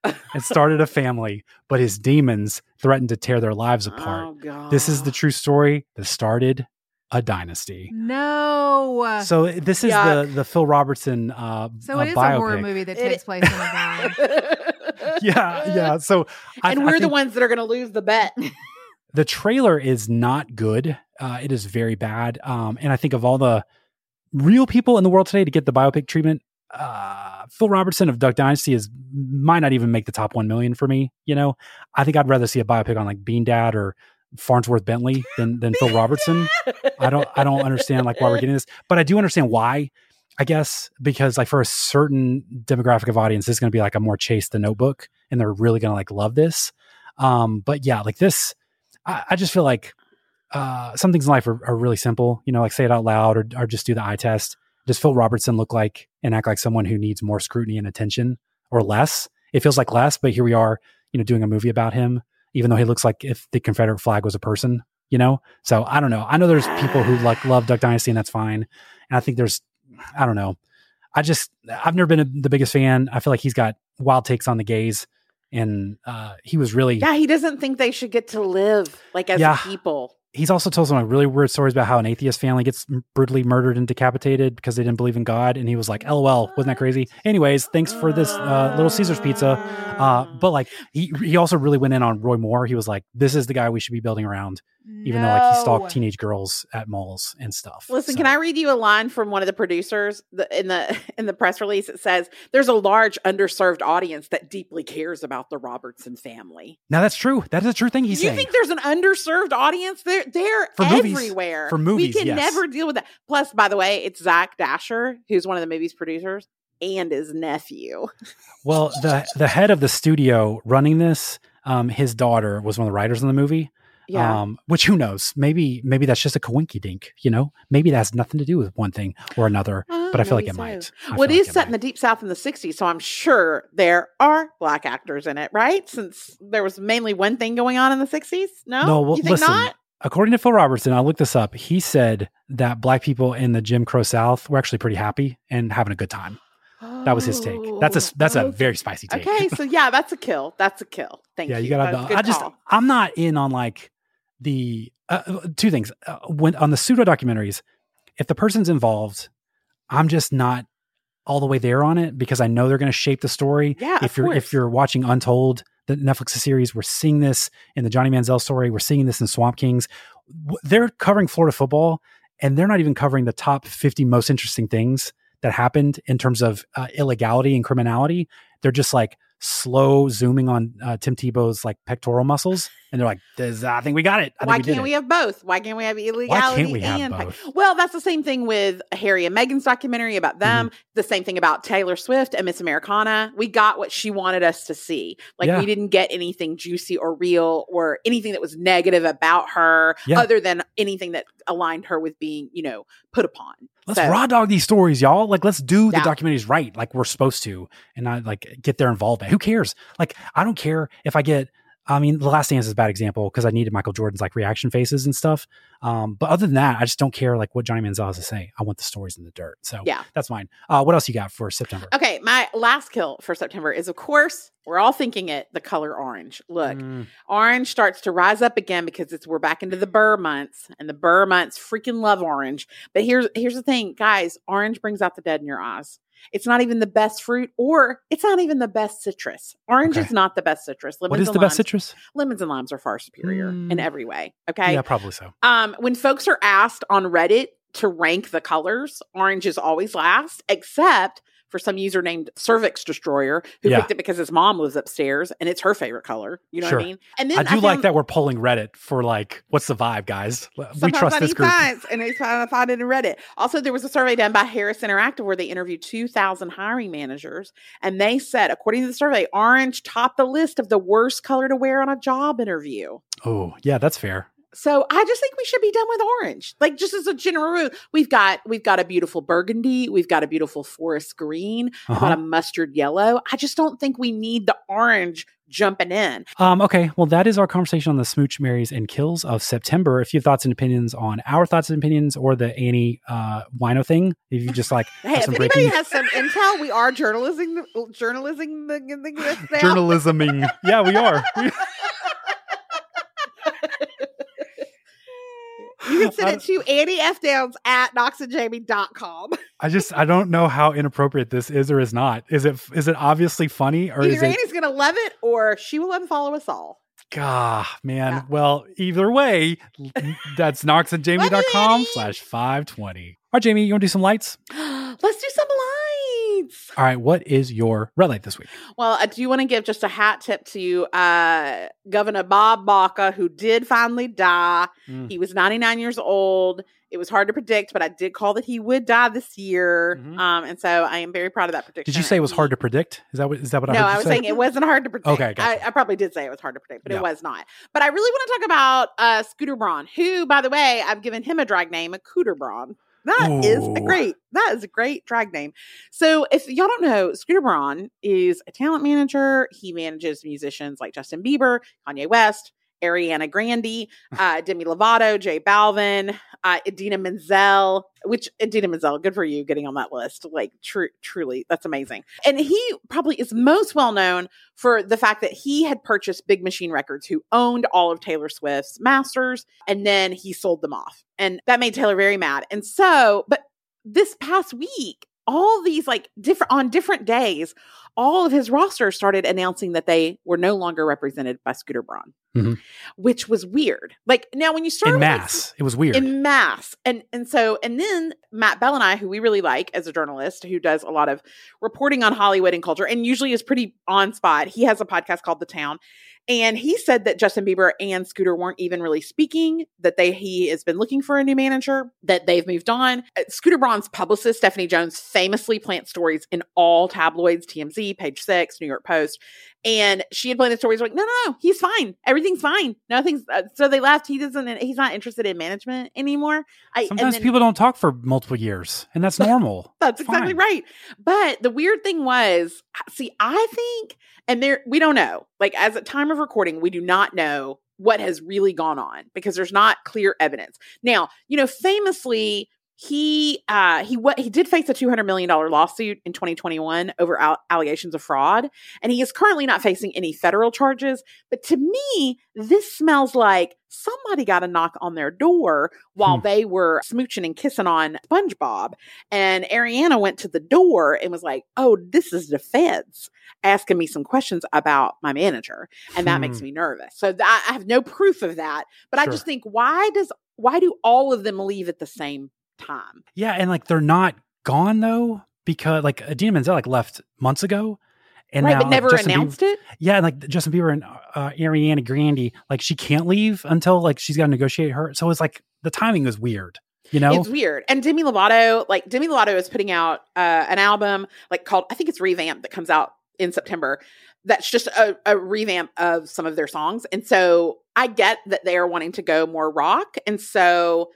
Speaker 2: And started a family, but his demons threatened to tear their lives apart.
Speaker 1: Oh, God.
Speaker 2: This is the true story that started a dynasty.
Speaker 5: No.
Speaker 2: So this is the
Speaker 1: Yuck.
Speaker 2: the Phil Robertson uh,
Speaker 5: So
Speaker 2: uh,
Speaker 5: it is
Speaker 2: biopic.
Speaker 5: a horror movie that
Speaker 1: It-
Speaker 5: takes place in a blind.
Speaker 2: Yeah, yeah. So I-
Speaker 1: and
Speaker 2: I
Speaker 1: we're the ones that are going to lose the bet.
Speaker 2: the trailer is not good. Uh, it is very bad. Um, and I think of all the real people in the world today to get the biopic treatment, uh, Phil Robertson of Duck Dynasty is might not even make the top one million for me. You know, I think I'd rather see a biopic on like Bean Dad or Fonzworth Bentley than than Phil Robertson. I don't I don't understand like why we're getting this, but I do understand why. I guess because like for a certain demographic of audience, this is going to be like a more chase the Notebook, and they're really going to like love this. Um, but yeah, like this, I, I just feel like uh, some things in life are, are really simple. You know, like say it out loud or or just do the eye test. Does Phil Robertson look like and act like someone who needs more scrutiny and attention, or less? It feels like less, but here we are, you know, doing a movie about him, even though he looks like if the Confederate flag was a person. You know, so I don't know. I know there's people who like love Duck Dynasty, and that's fine. And I think there's, I don't know. I just I've never been a, the biggest fan. I feel like he's got wild takes on the gays, and uh, he was really
Speaker 1: yeah, he doesn't think they should get to live like as
Speaker 2: Yeah.
Speaker 1: people.
Speaker 2: He's also told some like, really weird stories about how an atheist family gets brutally murdered and decapitated because they didn't believe in God. And he was like, "LOL, wasn't that crazy?" Anyways, thanks for this uh, Little Caesars pizza. Uh, but like, he he also really went in on Roy Moore. He was like, "This is the guy we should be building around," even though like he stalked teenage girls at malls and stuff.
Speaker 1: Listen,
Speaker 2: So-
Speaker 1: can I read you a line from one of the producers in the in the press release? It says, "There's a large underserved audience that deeply cares about the Robertson family."
Speaker 2: Now that's true. That is a true thing he's
Speaker 1: you
Speaker 2: saying.
Speaker 1: think there's an underserved audience? They're they're
Speaker 2: For movies.
Speaker 1: everywhere.
Speaker 2: For movies,
Speaker 1: we can
Speaker 2: yes.
Speaker 1: never deal with that. Plus, by the way, it's Zach Dasher who's one of the movie's producers and his nephew.
Speaker 2: Well, the the head of the studio running this, um, his daughter was one of the writers in the movie.
Speaker 1: Yeah.
Speaker 2: Um, which who knows? Maybe maybe that's just a coinky dink. You know, maybe that has nothing to do with one thing or another. but I feel like it
Speaker 1: so.
Speaker 2: might. I
Speaker 1: Well, it
Speaker 2: feel
Speaker 1: is
Speaker 2: like
Speaker 1: set in the deep south in the 60s, so I'm sure there are black actors in it, right? Since there was mainly one thing going on in the 60s. No,
Speaker 2: No, well,
Speaker 1: you think
Speaker 2: listen.
Speaker 1: not?
Speaker 2: According to Phil Robertson, I looked this up. He said that black people in the Jim Crow South were actually pretty happy and having a good time. That was his take. That's a that's a
Speaker 1: Oh,
Speaker 2: very spicy take.
Speaker 1: Okay, so yeah, that's a kill. That's a kill. Thank
Speaker 2: yeah,
Speaker 1: you.
Speaker 2: you
Speaker 1: a
Speaker 2: have
Speaker 1: good
Speaker 2: the- I just
Speaker 1: call.
Speaker 2: I'm not in on like the uh, two things. Uh, when on the pseudo documentaries, if the person's involved, I'm just not all the way there on it because I know they're going to shape the story.
Speaker 1: Yeah,
Speaker 2: if you're
Speaker 1: course.
Speaker 2: if you're watching Untold, the Netflix series, we're seeing this in the Johnny Manziel story. We're seeing this in Swamp Kings. They're covering Florida football, and they're not even covering the top 50 most interesting things that happened in terms of uh, illegality and criminality. They're just like slow zooming on uh, Tim Tebow's like pectoral muscles, and they're like, "This- "I think we got it. I
Speaker 1: Why
Speaker 2: we
Speaker 1: can't
Speaker 2: it."
Speaker 1: we have both? Why can't we have illegality
Speaker 2: we have
Speaker 1: and
Speaker 2: both?
Speaker 1: well, that's the same thing with Harry and Meghan's documentary about them.
Speaker 2: Mm-hmm.
Speaker 1: The same thing about Taylor Swift and Miss Americana. We got what she wanted us to see. Like
Speaker 2: Yeah.
Speaker 1: we didn't get anything juicy or real or anything that was negative about her,
Speaker 2: Yeah.
Speaker 1: other than anything that aligned her with being, you know, put upon.
Speaker 2: Let's
Speaker 1: So-
Speaker 2: raw dog these stories, y'all. Like, let's do the documentaries right, like we're supposed to, and not like get their involvement. Who cares? Like, I don't care if I get. I mean, The Last Dance is a bad example because I needed Michael Jordan's like reaction faces and stuff. Um, but other than that, I just don't care like what Johnny Manziel has to say. I want the stories in the dirt. So
Speaker 1: Yeah.
Speaker 2: that's fine. Uh, what else you got for September?
Speaker 1: Okay, my last kill for September is, of course, we're all thinking it, the color orange. Look,
Speaker 2: Mm.
Speaker 1: orange starts to rise up again because it's we're back into the burr months, and the burr months freaking love orange. But here's here's the thing, guys: orange brings out the dead in your eyes. It's not even the best fruit, or it's not even the best citrus. Orange
Speaker 2: Okay.
Speaker 1: is not the best citrus. Lemons
Speaker 2: What is
Speaker 1: and
Speaker 2: the best
Speaker 1: limes-
Speaker 2: citrus?
Speaker 1: Lemons and limes are far superior in
Speaker 2: Mm.
Speaker 1: every way. Okay,
Speaker 2: Yeah, probably so.
Speaker 1: um, when folks are asked on Reddit to rank the colors, orange is always last, except for some user named Cervix Destroyer who
Speaker 2: Yeah.
Speaker 1: picked it because his mom lives upstairs and it's her favorite color. You know
Speaker 2: Sure.
Speaker 1: what I mean? And then
Speaker 2: I do like
Speaker 1: found-
Speaker 2: that we're polling Reddit for like, what's the vibe, guys? We trust
Speaker 1: I
Speaker 2: this group.
Speaker 1: science, and I found it in Reddit. Also, there was a survey done by Harris Interactive where they interviewed 2,000 hiring managers, and they said, according to the survey, orange topped the list of the worst color to wear on a job interview.
Speaker 2: Oh, yeah, that's fair.
Speaker 1: So I just think we should be done with orange. Like just as a general rule, we've got we've got a beautiful burgundy, we've got a beautiful forest green, we've got
Speaker 2: Uh-huh.
Speaker 1: a mustard yellow. I just don't think we need the orange jumping in.
Speaker 2: Um, okay, well, that is our conversation on the smooch, marries, and kills of September. If you have thoughts and opinions on our thoughts and opinions or the Annie uh, wino thing, if you just like
Speaker 1: Hey,
Speaker 2: have
Speaker 1: if anybody
Speaker 2: breaking
Speaker 1: has some intel, we are journalism journalism the, the,
Speaker 2: journalisming, yeah, we are.
Speaker 1: You can send it to Annie F. Downs at knoxandjamie.com.
Speaker 2: I just I don't know how inappropriate this is or is not. Is it is it obviously funny or is
Speaker 1: Either
Speaker 2: it?
Speaker 1: Annie's going to love it or she will unfollow us all.
Speaker 2: God, man.
Speaker 1: Yeah.
Speaker 2: Well, either way, that's knoxandjamie.com slash 520. All right, Jamie, you want to do some lights?
Speaker 1: Let's do some lights.
Speaker 2: All right, what is your red light this week?
Speaker 1: Well, I do want to give just a hat tip to uh, Governor Bob Barker, who did finally die.
Speaker 2: Mm.
Speaker 1: He was 99 years old. It was hard to predict, but I did call that he would die this year.
Speaker 2: Mhm.
Speaker 1: Um, and so I am very proud of that prediction.
Speaker 2: Did you say it was hard to predict? Is that what is that what I
Speaker 1: no,
Speaker 2: you
Speaker 1: I was
Speaker 2: say?
Speaker 1: saying it wasn't hard to predict.
Speaker 2: Okay,
Speaker 1: I. I probably did say it was hard to predict, but
Speaker 2: Yeah.
Speaker 1: it was not. But I really want to talk about uh, Scooter Braun, who, by the way, I've given him a drag name, a Cooter Braun. That is a great. That is a great drag name. So, if y'all don't know, Scooter Braun is a talent manager. He manages musicians like Justin Bieber, Kanye West, Ariana Grande, uh, Demi Lovato, J Balvin, uh, Idina Menzel, which Idina Menzel, good for you getting on that list. Like, tr- truly, that's amazing. And he probably is most well known for the fact that he had purchased Big Machine Records, who owned all of Taylor Swift's masters, and then he sold them off. And that made Taylor very mad. And so, but this past week, all these like different on different days, all of his roster started announcing that they were no longer represented by Scooter Braun,
Speaker 2: Mhm.
Speaker 1: which was weird. Like now, when you start
Speaker 2: in
Speaker 1: with, like,
Speaker 2: mass. It was weird.
Speaker 1: in mass and and so and then Matt Belloni who we really like as a journalist who does a lot of reporting on hollywood and culture and usually is pretty on spot he has a podcast called the town and he said that justin bieber and scooter weren't even really speaking that they he has been looking for a new manager that they've moved on Uh, scooter braun's publicist stephanie jones famously plants stories in all tabloids tmz page six new york post and she had planned the stories like, no, no, no, he's fine. Everything's fine. Nothing's. Uh, so they left. He doesn't. He's not interested in management anymore. I,
Speaker 2: Sometimes
Speaker 1: then-
Speaker 2: people don't talk for multiple years, and that's normal.
Speaker 1: That's exactly right. But the weird thing was, see, I think, and there, we don't know. Like as at time of recording, we do not know what has really gone on because there's not clear evidence. Now, you know, famously, he uh he what he did face a 200 million dollar lawsuit in 2021 over al- allegations of fraud and he is currently not facing any federal charges. But to me this smells like somebody got a knock on their door while
Speaker 2: Hmm.
Speaker 1: they were smooching and kissing on SpongeBob. And Ariana went to the door and was like oh this is the feds asking me some questions about my manager. And that makes
Speaker 2: Hmm.
Speaker 1: me nervous. So th- I have no proof of that. But I just think why does why do all of them leave at the same time
Speaker 2: Yeah, and like they're not gone though because like Idina Menzel like left months ago, and
Speaker 1: right
Speaker 2: now
Speaker 1: but
Speaker 2: like,
Speaker 1: never
Speaker 2: Bieber-
Speaker 1: announced it
Speaker 2: Yeah, and like Justin Bieber and uh, Ariana Grande, like she can't leave until like she's got to negotiate her. So it's like the timing is weird, you know.
Speaker 1: It's weird. And Demi Lovato, like Demi Lovato is putting out uh, an album like called I think it's Revamp that comes out in September. That's just a, a revamp of some of their songs. And so I get that they are wanting to go more rock. And so,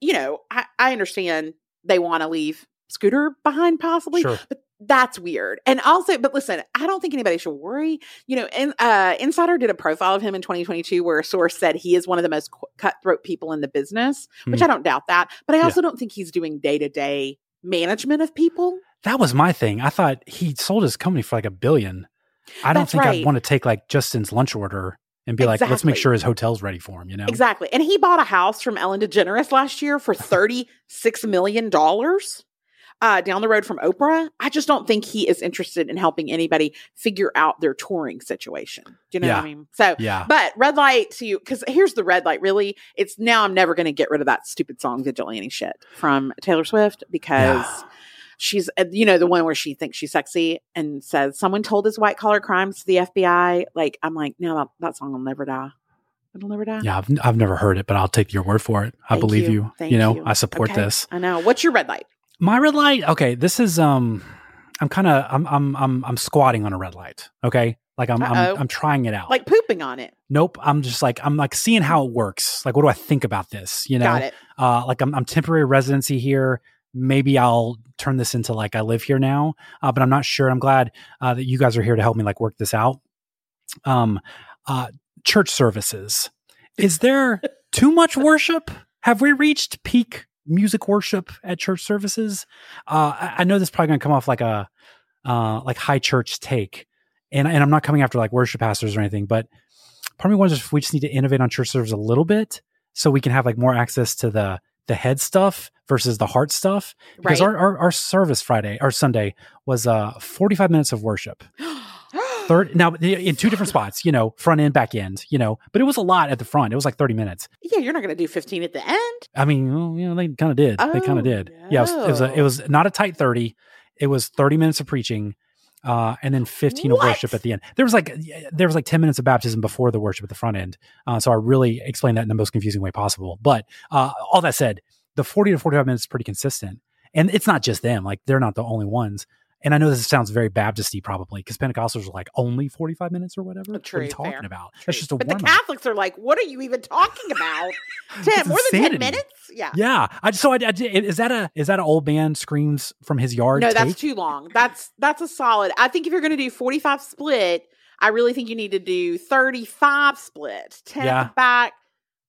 Speaker 1: you know, I, I understand they want to leave Scooter behind possibly.
Speaker 2: Sure.
Speaker 1: But that's weird. And also, but listen, I don't think anybody should worry. You know, and uh, Insider did a profile of him in 2022 where a source said he is one of the most cu- cutthroat people in the business, which
Speaker 2: Hmm.
Speaker 1: I don't doubt that. But I
Speaker 2: Yeah.
Speaker 1: also don't think he's doing day to day management of people.
Speaker 2: That was my thing. I thought he sold his company for like a billion. I don't
Speaker 1: That's
Speaker 2: think
Speaker 1: right.
Speaker 2: I'd want to take like Justin's lunch order and be like, let's make sure his hotel's ready for him. You know,
Speaker 1: Exactly. And he bought a house from Ellen DeGeneres last year for $36 million uh, down the road from Oprah. I just don't think he is interested in helping anybody figure out their touring situation. Do you know what I mean? So,
Speaker 2: Yeah.
Speaker 1: but red light to you, because here's the red light really. It's now I'm never going to get rid of that stupid song, Vigilante Shit from Taylor Swift, because.
Speaker 2: Yeah.
Speaker 1: She's, uh, you know, the one where she thinks she's sexy and says, Someone told his white collar crimes to the FBI. Like, I'm like, No, that, that song will never die. It'll never die.
Speaker 2: yeah. I've, I've never heard it, but I'll take your word for it. I
Speaker 1: Thank
Speaker 2: believe
Speaker 1: you.
Speaker 2: you.
Speaker 1: Thank
Speaker 2: you know,
Speaker 1: you.
Speaker 2: I support
Speaker 1: Okay.
Speaker 2: this.
Speaker 1: I know. What's your red light?
Speaker 2: My red light. Okay, this is um, I'm kind of I'm I'm I'm I'm squatting on a red light. Okay, like I'm I'm I'm trying it out.
Speaker 1: Like pooping on it.
Speaker 2: nope. I'm just like I'm like seeing how it works. Like, what do I think about this? You know,
Speaker 1: Got it.
Speaker 2: uh, like I'm I'm temporary residency here. Maybe I'll turn this into like I live here now, uh, but I'm not sure. I'm glad uh, that you guys are here to help me like work this out. Um, uh, church services. Is there too much worship? Have we reached peak music worship at church services? Uh, I, I know this is probably going to come off like a uh, like high church take, and and I'm not coming after like worship pastors or anything, but part of me wonders if we just need to innovate on church service a little bit so we can have like more access to the the head stuff versus the heart stuff because
Speaker 1: Right.
Speaker 2: our, our our service Friday or Sunday was uh 45 minutes of worship. Third now in two different spots, you know, front end, back end, you know, but it was a lot at the front. It was like 30 minutes.
Speaker 1: yeah, you're not going to do 15 at the end.
Speaker 2: I mean, well, you know, they kind of did. they kind
Speaker 1: Oh,
Speaker 2: of did. Yeah, it was, it was a, it was not a tight 30. It was 30 minutes of preaching uh, and then 15 of worship at the end. There was like there was like 10 minutes of baptism before the worship at the front end. Uh, so I really explained that in the most confusing way possible. But uh, all that said, the 40 to 45 minutes is pretty consistent. And it's not just them. Like they're not the only ones. And I know this sounds very Baptisty probably because Pentecostals are like only 45 minutes or whatever. Uh, what are you talking
Speaker 1: fair.
Speaker 2: about?
Speaker 1: True.
Speaker 2: That's just a
Speaker 1: But the. Catholics are like, what are you even talking about? 10,
Speaker 2: It's
Speaker 1: more than 10 minutes? Yeah.
Speaker 2: Yeah, I so I, I is that a is that an old man screams from his yard?
Speaker 1: No, that's too long. That's that's a solid. I think if you're going to do 45 split, I really think you need to do 35 split, 10
Speaker 2: Yeah.
Speaker 1: at the back,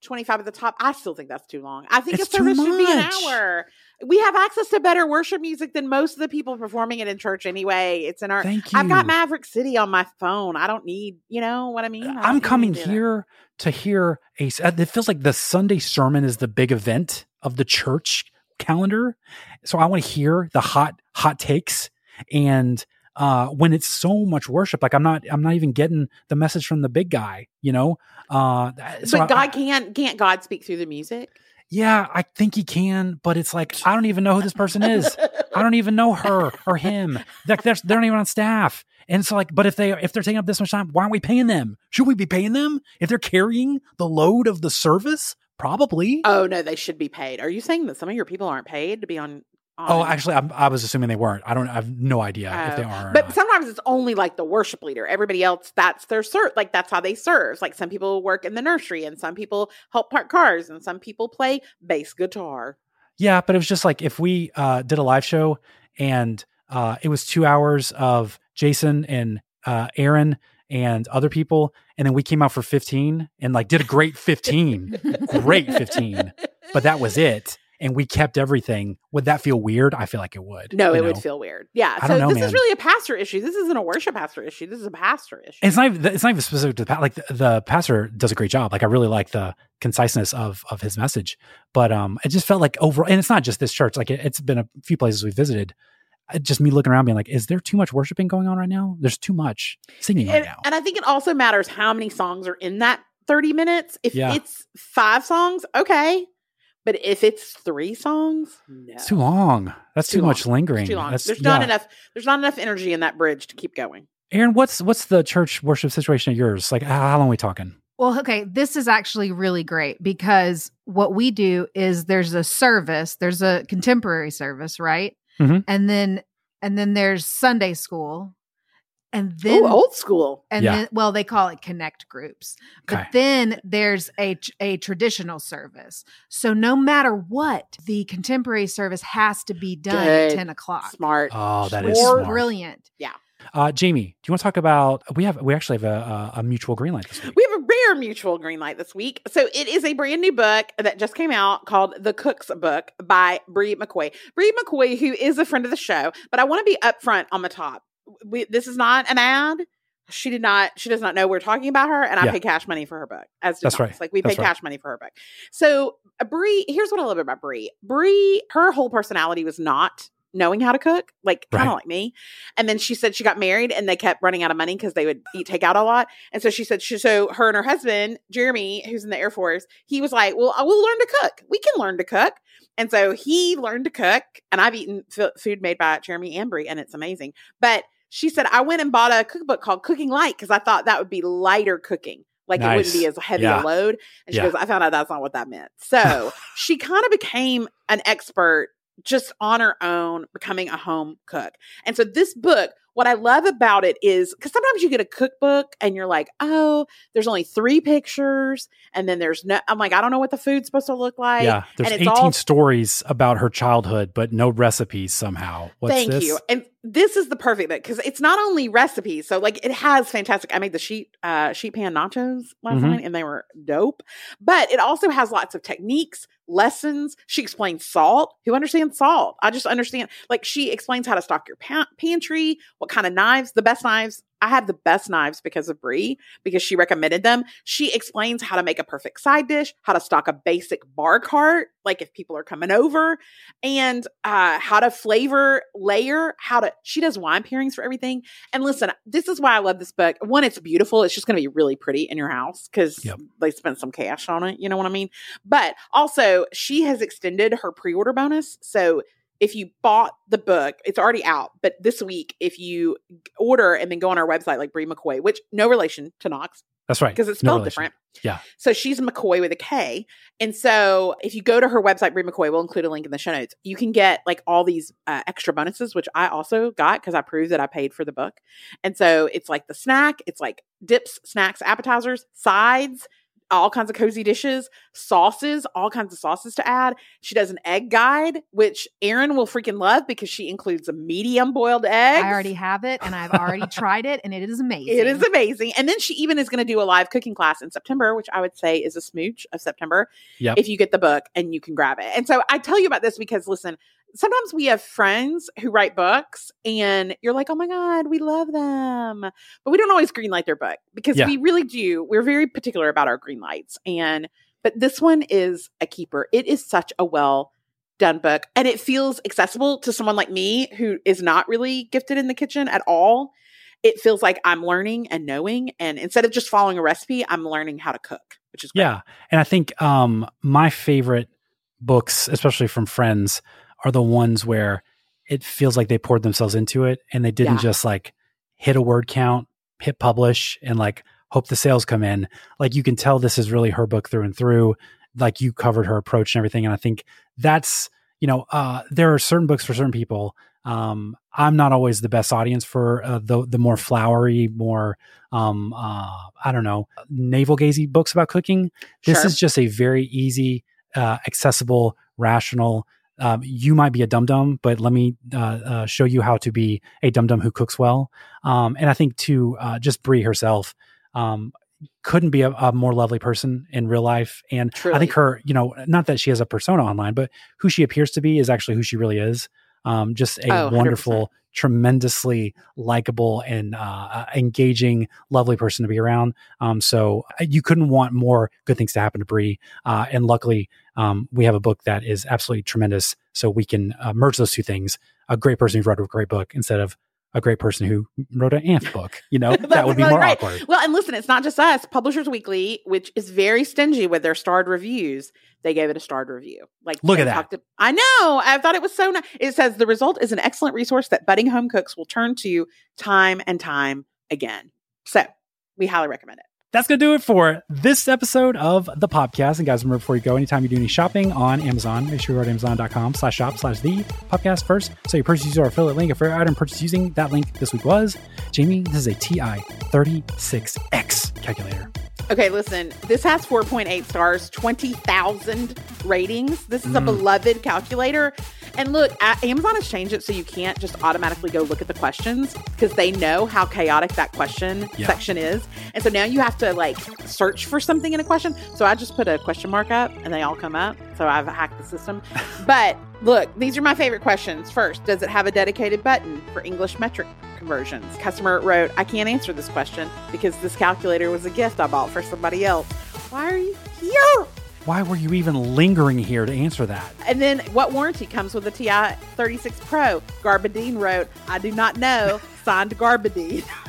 Speaker 1: 25 at the top. I still think that's too long. I think
Speaker 2: It's
Speaker 1: a service should be an hour. We have access to better worship music than most of the people performing it in church anyway. It's in our
Speaker 2: Thank you.
Speaker 1: I've got Maverick City on my phone. I don't need, you know what I mean? I
Speaker 2: I'm coming
Speaker 1: to
Speaker 2: here to hear a. uh, It feels like the Sunday sermon is the big event of the church calendar, so I want to hear the hot hot takes and uh when it's so much worship like i'm not i'm not even getting the message from the big guy you know uh so
Speaker 1: but
Speaker 2: I-
Speaker 1: God can't can't God speak through the music?
Speaker 2: Yeah i think he can but it's like i don't even know who this person is. I don't even know her or him. They're, they're, they're not even on staff. And it's like but if they if they're taking up this much time why aren't we paying them? Should we be paying them? If they're carrying the load of the service probably.
Speaker 1: Oh no, they should be paid. Are you saying that some of your people aren't paid to be on?
Speaker 2: Oh actually I'm, i was assuming they weren't i don't i have no idea if they
Speaker 1: Oh.
Speaker 2: are
Speaker 1: But sometimes it's only like the worship leader. Everybody else, that's their serve. Like that's how they serve. Like some people work in the nursery, and some people help park cars, and some people play bass guitar.
Speaker 2: Yeah, but it was just like if we uh, did a live show and uh, it was two hours of Jason and uh, Aaron and other people, and then we came out for 15 and like did a great 15, great 15, but that was it. And we kept everything. Would that feel weird? I feel like it would.
Speaker 1: No, it would feel weird. Yeah.
Speaker 2: I
Speaker 1: so
Speaker 2: know,
Speaker 1: this
Speaker 2: man.
Speaker 1: is really a pastor issue. This isn't a worship pastor issue. This is a pastor issue.
Speaker 2: It's not. Even, it's not even specific to the pa- like the, the pastor does a great job. Like I really like the conciseness of of his message, but um, it just felt like overall, and it's not just this church. Like it, it's been a few places we've visited. Just me looking around, being like, is there too much worshiping going on right now? There's too much singing right now.
Speaker 1: and I think it also matters how many songs are in that 30 minutes. If
Speaker 2: Yeah.
Speaker 1: it's five songs, okay. But if it's three songs, no.
Speaker 2: It's too long. That's too,
Speaker 1: Too
Speaker 2: much
Speaker 1: long.
Speaker 2: lingering.
Speaker 1: It's too long.
Speaker 2: That's,
Speaker 1: there's not
Speaker 2: yeah.
Speaker 1: enough there's not enough energy in that bridge to keep going.
Speaker 2: Erin, what's what's the church worship situation at yours? Like, how, how long are we talking?
Speaker 5: Well, okay, this is actually really great because what we do is there's a service, there's a contemporary service, right?
Speaker 2: Mhm.
Speaker 5: And then and then there's Sunday school. And then
Speaker 1: Ooh, old school.
Speaker 5: and
Speaker 2: Yeah.
Speaker 5: then well they call it connect groups.
Speaker 2: Okay.
Speaker 5: But then there's a a traditional service. So no matter what, the contemporary service has to be done
Speaker 1: Good.
Speaker 5: at 10 o'clock.
Speaker 1: Smart.
Speaker 2: Oh, that is
Speaker 5: Which
Speaker 2: is
Speaker 5: is
Speaker 2: smart.
Speaker 5: brilliant. Yeah.
Speaker 2: Uh, Jamie, do you want to talk about? We have we actually have a, a, a mutual green light this week.
Speaker 1: We have a rare mutual green light this week. So it is a brand new book that just came out called The Cook's Book by Bri McKoy. Bri McKoy, who is a friend of the show, but I want to be upfront on the top. We, this is not an ad. She did not. She does not know we're talking about her, and I
Speaker 2: Yeah.
Speaker 1: pay cash money for her book. As
Speaker 2: That's
Speaker 1: Thomas.
Speaker 2: right.
Speaker 1: Like we pay
Speaker 2: right.
Speaker 1: cash money for her book. So uh, Bri, here's what I love about Bri. Bri, her whole personality was not knowing how to cook, like kind of
Speaker 2: Right.
Speaker 1: like me. And then she said she got married and they kept running out of money because they would eat takeout a lot. And so she said, she, so her and her husband, Jeremy, who's in the Air Force, he was like, well, I will learn to cook. We can learn to cook. And so he learned to cook. And I've eaten f- food made by Jeremy and Bri and it's amazing. But she said, I went and bought a cookbook called Cooking Light because I thought that would be lighter cooking. Like it wouldn't be as heavy
Speaker 2: Yeah.
Speaker 1: a load. And she
Speaker 2: Yeah.
Speaker 1: goes, I found out that's not what that meant. So she kind of became an expert just on her own, becoming a home cook. And so this book, what I love about it is because sometimes you get a cookbook and you're like, oh, there's only three pictures, and then there's no. I'm like, I don't know what the food's supposed to look like.
Speaker 2: yeah, there's
Speaker 1: and
Speaker 2: 18
Speaker 1: it's all
Speaker 2: stories about her childhood, but no recipes somehow. What's
Speaker 1: Thank
Speaker 2: this?
Speaker 1: you. And this is the perfect book because it's not only recipes. So like it has fantastic. I made the sheet uh sheet pan nachos last
Speaker 2: Mhm.
Speaker 1: night and they were dope. But it also has lots of techniques, lessons. She explains salt. Who understands salt? I just understand. Like she explains how to stock your pa- pantry, what kind of knives, the best knives. I have the best knives because of Bri because she recommended them. She explains how to make a perfect side dish, how to stock a basic bar cart, like if people are coming over, and uh, how to flavor layer, how to. She does wine pairings for everything. And listen, this is why I love this book. One, it's beautiful. It's just going to be really pretty in your house because
Speaker 2: Yep.
Speaker 1: they spent some cash on it. You know what I mean? But also, she has extended her pre-order bonus. So if you bought the book, it's already out. But this week, if you order and then go on our website, like Bri McKoy, which no relation to Knox
Speaker 2: That's right.
Speaker 1: because it's spelled
Speaker 2: relation.
Speaker 1: different.
Speaker 2: Yeah.
Speaker 1: So she's McCoy with a K. And so if you go to her website, Bri McKoy, we'll include a link in the show notes. You can get like all these uh, extra bonuses, which I also got because I proved that I paid for the book. And so it's like the snack, it's like dips, snacks, appetizers, sides, all kinds of cozy dishes, sauces, all kinds of sauces to add. She does an egg guide, which Erin will freaking love because she includes a medium boiled egg.
Speaker 5: I already have it and I've already tried it and it is amazing.
Speaker 1: It is amazing. And then she even is going to do a live cooking class in September, which I would say is a smooch of September
Speaker 2: Yep.
Speaker 1: if you get the book and you can grab it. And so I tell you about this because listen, sometimes we have friends who write books and you're like, oh my God, we love them. But we don't always greenlight their book because
Speaker 2: Yeah.
Speaker 1: we really do. We're very particular about our green lights. And, but this one is a keeper. It is such a well done book and it feels accessible to someone like me who is not really gifted in the kitchen at all. It feels like I'm learning and knowing. And instead of just following a recipe, I'm learning how to cook, which is great.
Speaker 2: Yeah. And I think um my favorite books, especially from friends, are the ones where it feels like they poured themselves into it and they didn't
Speaker 1: Yeah.
Speaker 2: just like hit a word count, hit publish and like hope the sales come in. Like you can tell this is really her book through and through. Like you covered her approach and everything. And I think that's, you know, uh there are certain books for certain people. Um, I'm not always the best audience for uh, the the more flowery, more um, uh, I don't know, navel gazing books about cooking. This
Speaker 1: Sure.
Speaker 2: is just a very easy, uh, accessible, rational. Um, you might be a dum dum, but let me uh, uh, show you how to be a dum dum who cooks well. Um, and I think to uh, just Bri herself um, couldn't be a, a more lovely person in real life. And I think her, you know, not that she has a persona online, but who she appears to be is actually who she really is. Um, just a
Speaker 1: Oh, 100%.
Speaker 2: Tremendously likable and uh, uh, engaging, lovely person to be around. Um, so uh, you couldn't want more good things to happen to Bri. Uh, and luckily, um, we have a book that is absolutely tremendous. So we can uh, merge those two things: a great person who wrote a great book instead of a great person who wrote an AMP book. You know, that would be more
Speaker 1: right.
Speaker 2: awkward.
Speaker 1: Well, and listen, it's not just us. Publishers Weekly, which is very stingy with their starred reviews, they gave it a starred review. Like,
Speaker 2: Look at that.
Speaker 1: to- I know. I thought it was so nice. It says the result is an excellent resource that budding home cooks will turn to time and time again. So we highly recommend it.
Speaker 2: That's going to do it for this episode of the podcast. And guys, remember before you go, anytime you do any shopping on Amazon, make sure you go to amazon.com slash shop slash the podcast first. So you purchase our affiliate link. If your item purchased using that link this week was, Jamie, this is a TI 36X calculator.
Speaker 1: Okay, listen, this has 4.8 stars, 20,000 ratings. This is a
Speaker 2: Mm.
Speaker 1: beloved calculator. And look, Amazon has changed it so you can't just automatically go look at the questions because they know how chaotic that question
Speaker 2: Yeah.
Speaker 1: section is. And so now you have to like search for something in a question. So I just put a question mark up and they all come up. So I've hacked the system. but look, these are my favorite questions. First, does it have a dedicated button for English metric conversions? Customer wrote, I can't answer this question because this calculator was a gift I bought for somebody else. Why are you here?
Speaker 2: Why were you even lingering here to answer that?
Speaker 1: And then what warranty comes with the TI 36 Pro? Garbadine wrote, I do not know, signed Garbadine.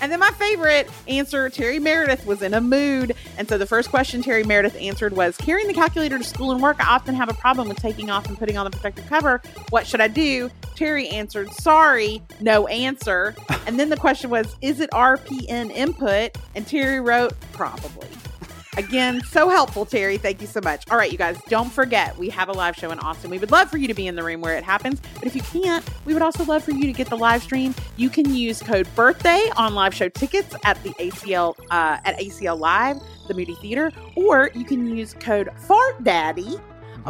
Speaker 1: and then my favorite answer, Terry Meredith was in a mood. And so the first question Terry Meredith answered was Carrying the calculator to school and work, I often have a problem with taking off and putting on the protective cover. What should I do? Terry answered, Sorry, no answer. And then the question was, Is it RPN input? And Terry wrote, Probably. Again, so helpful, Terry. Thank you so much. All right, you guys, don't forget we have a live show in Austin. We would love for you to be in the room where it happens, but if you can't, we would also love for you to get the live stream. You can use code birthday on live show tickets at the ACL uh, at ACL Live, the Moody Theater, or you can use code Fart Daddy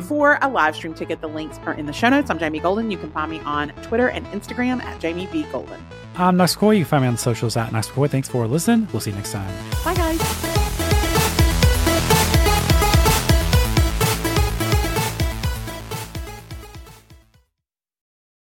Speaker 1: for a live stream ticket. The links are in the show notes. I'm Jamie Golden. You can find me on Twitter and Instagram at Jamie B Golden.
Speaker 2: I'm Knox. You can find me on the socials at Knox. Thanks for listening. We'll see you next time.
Speaker 1: Bye, guys.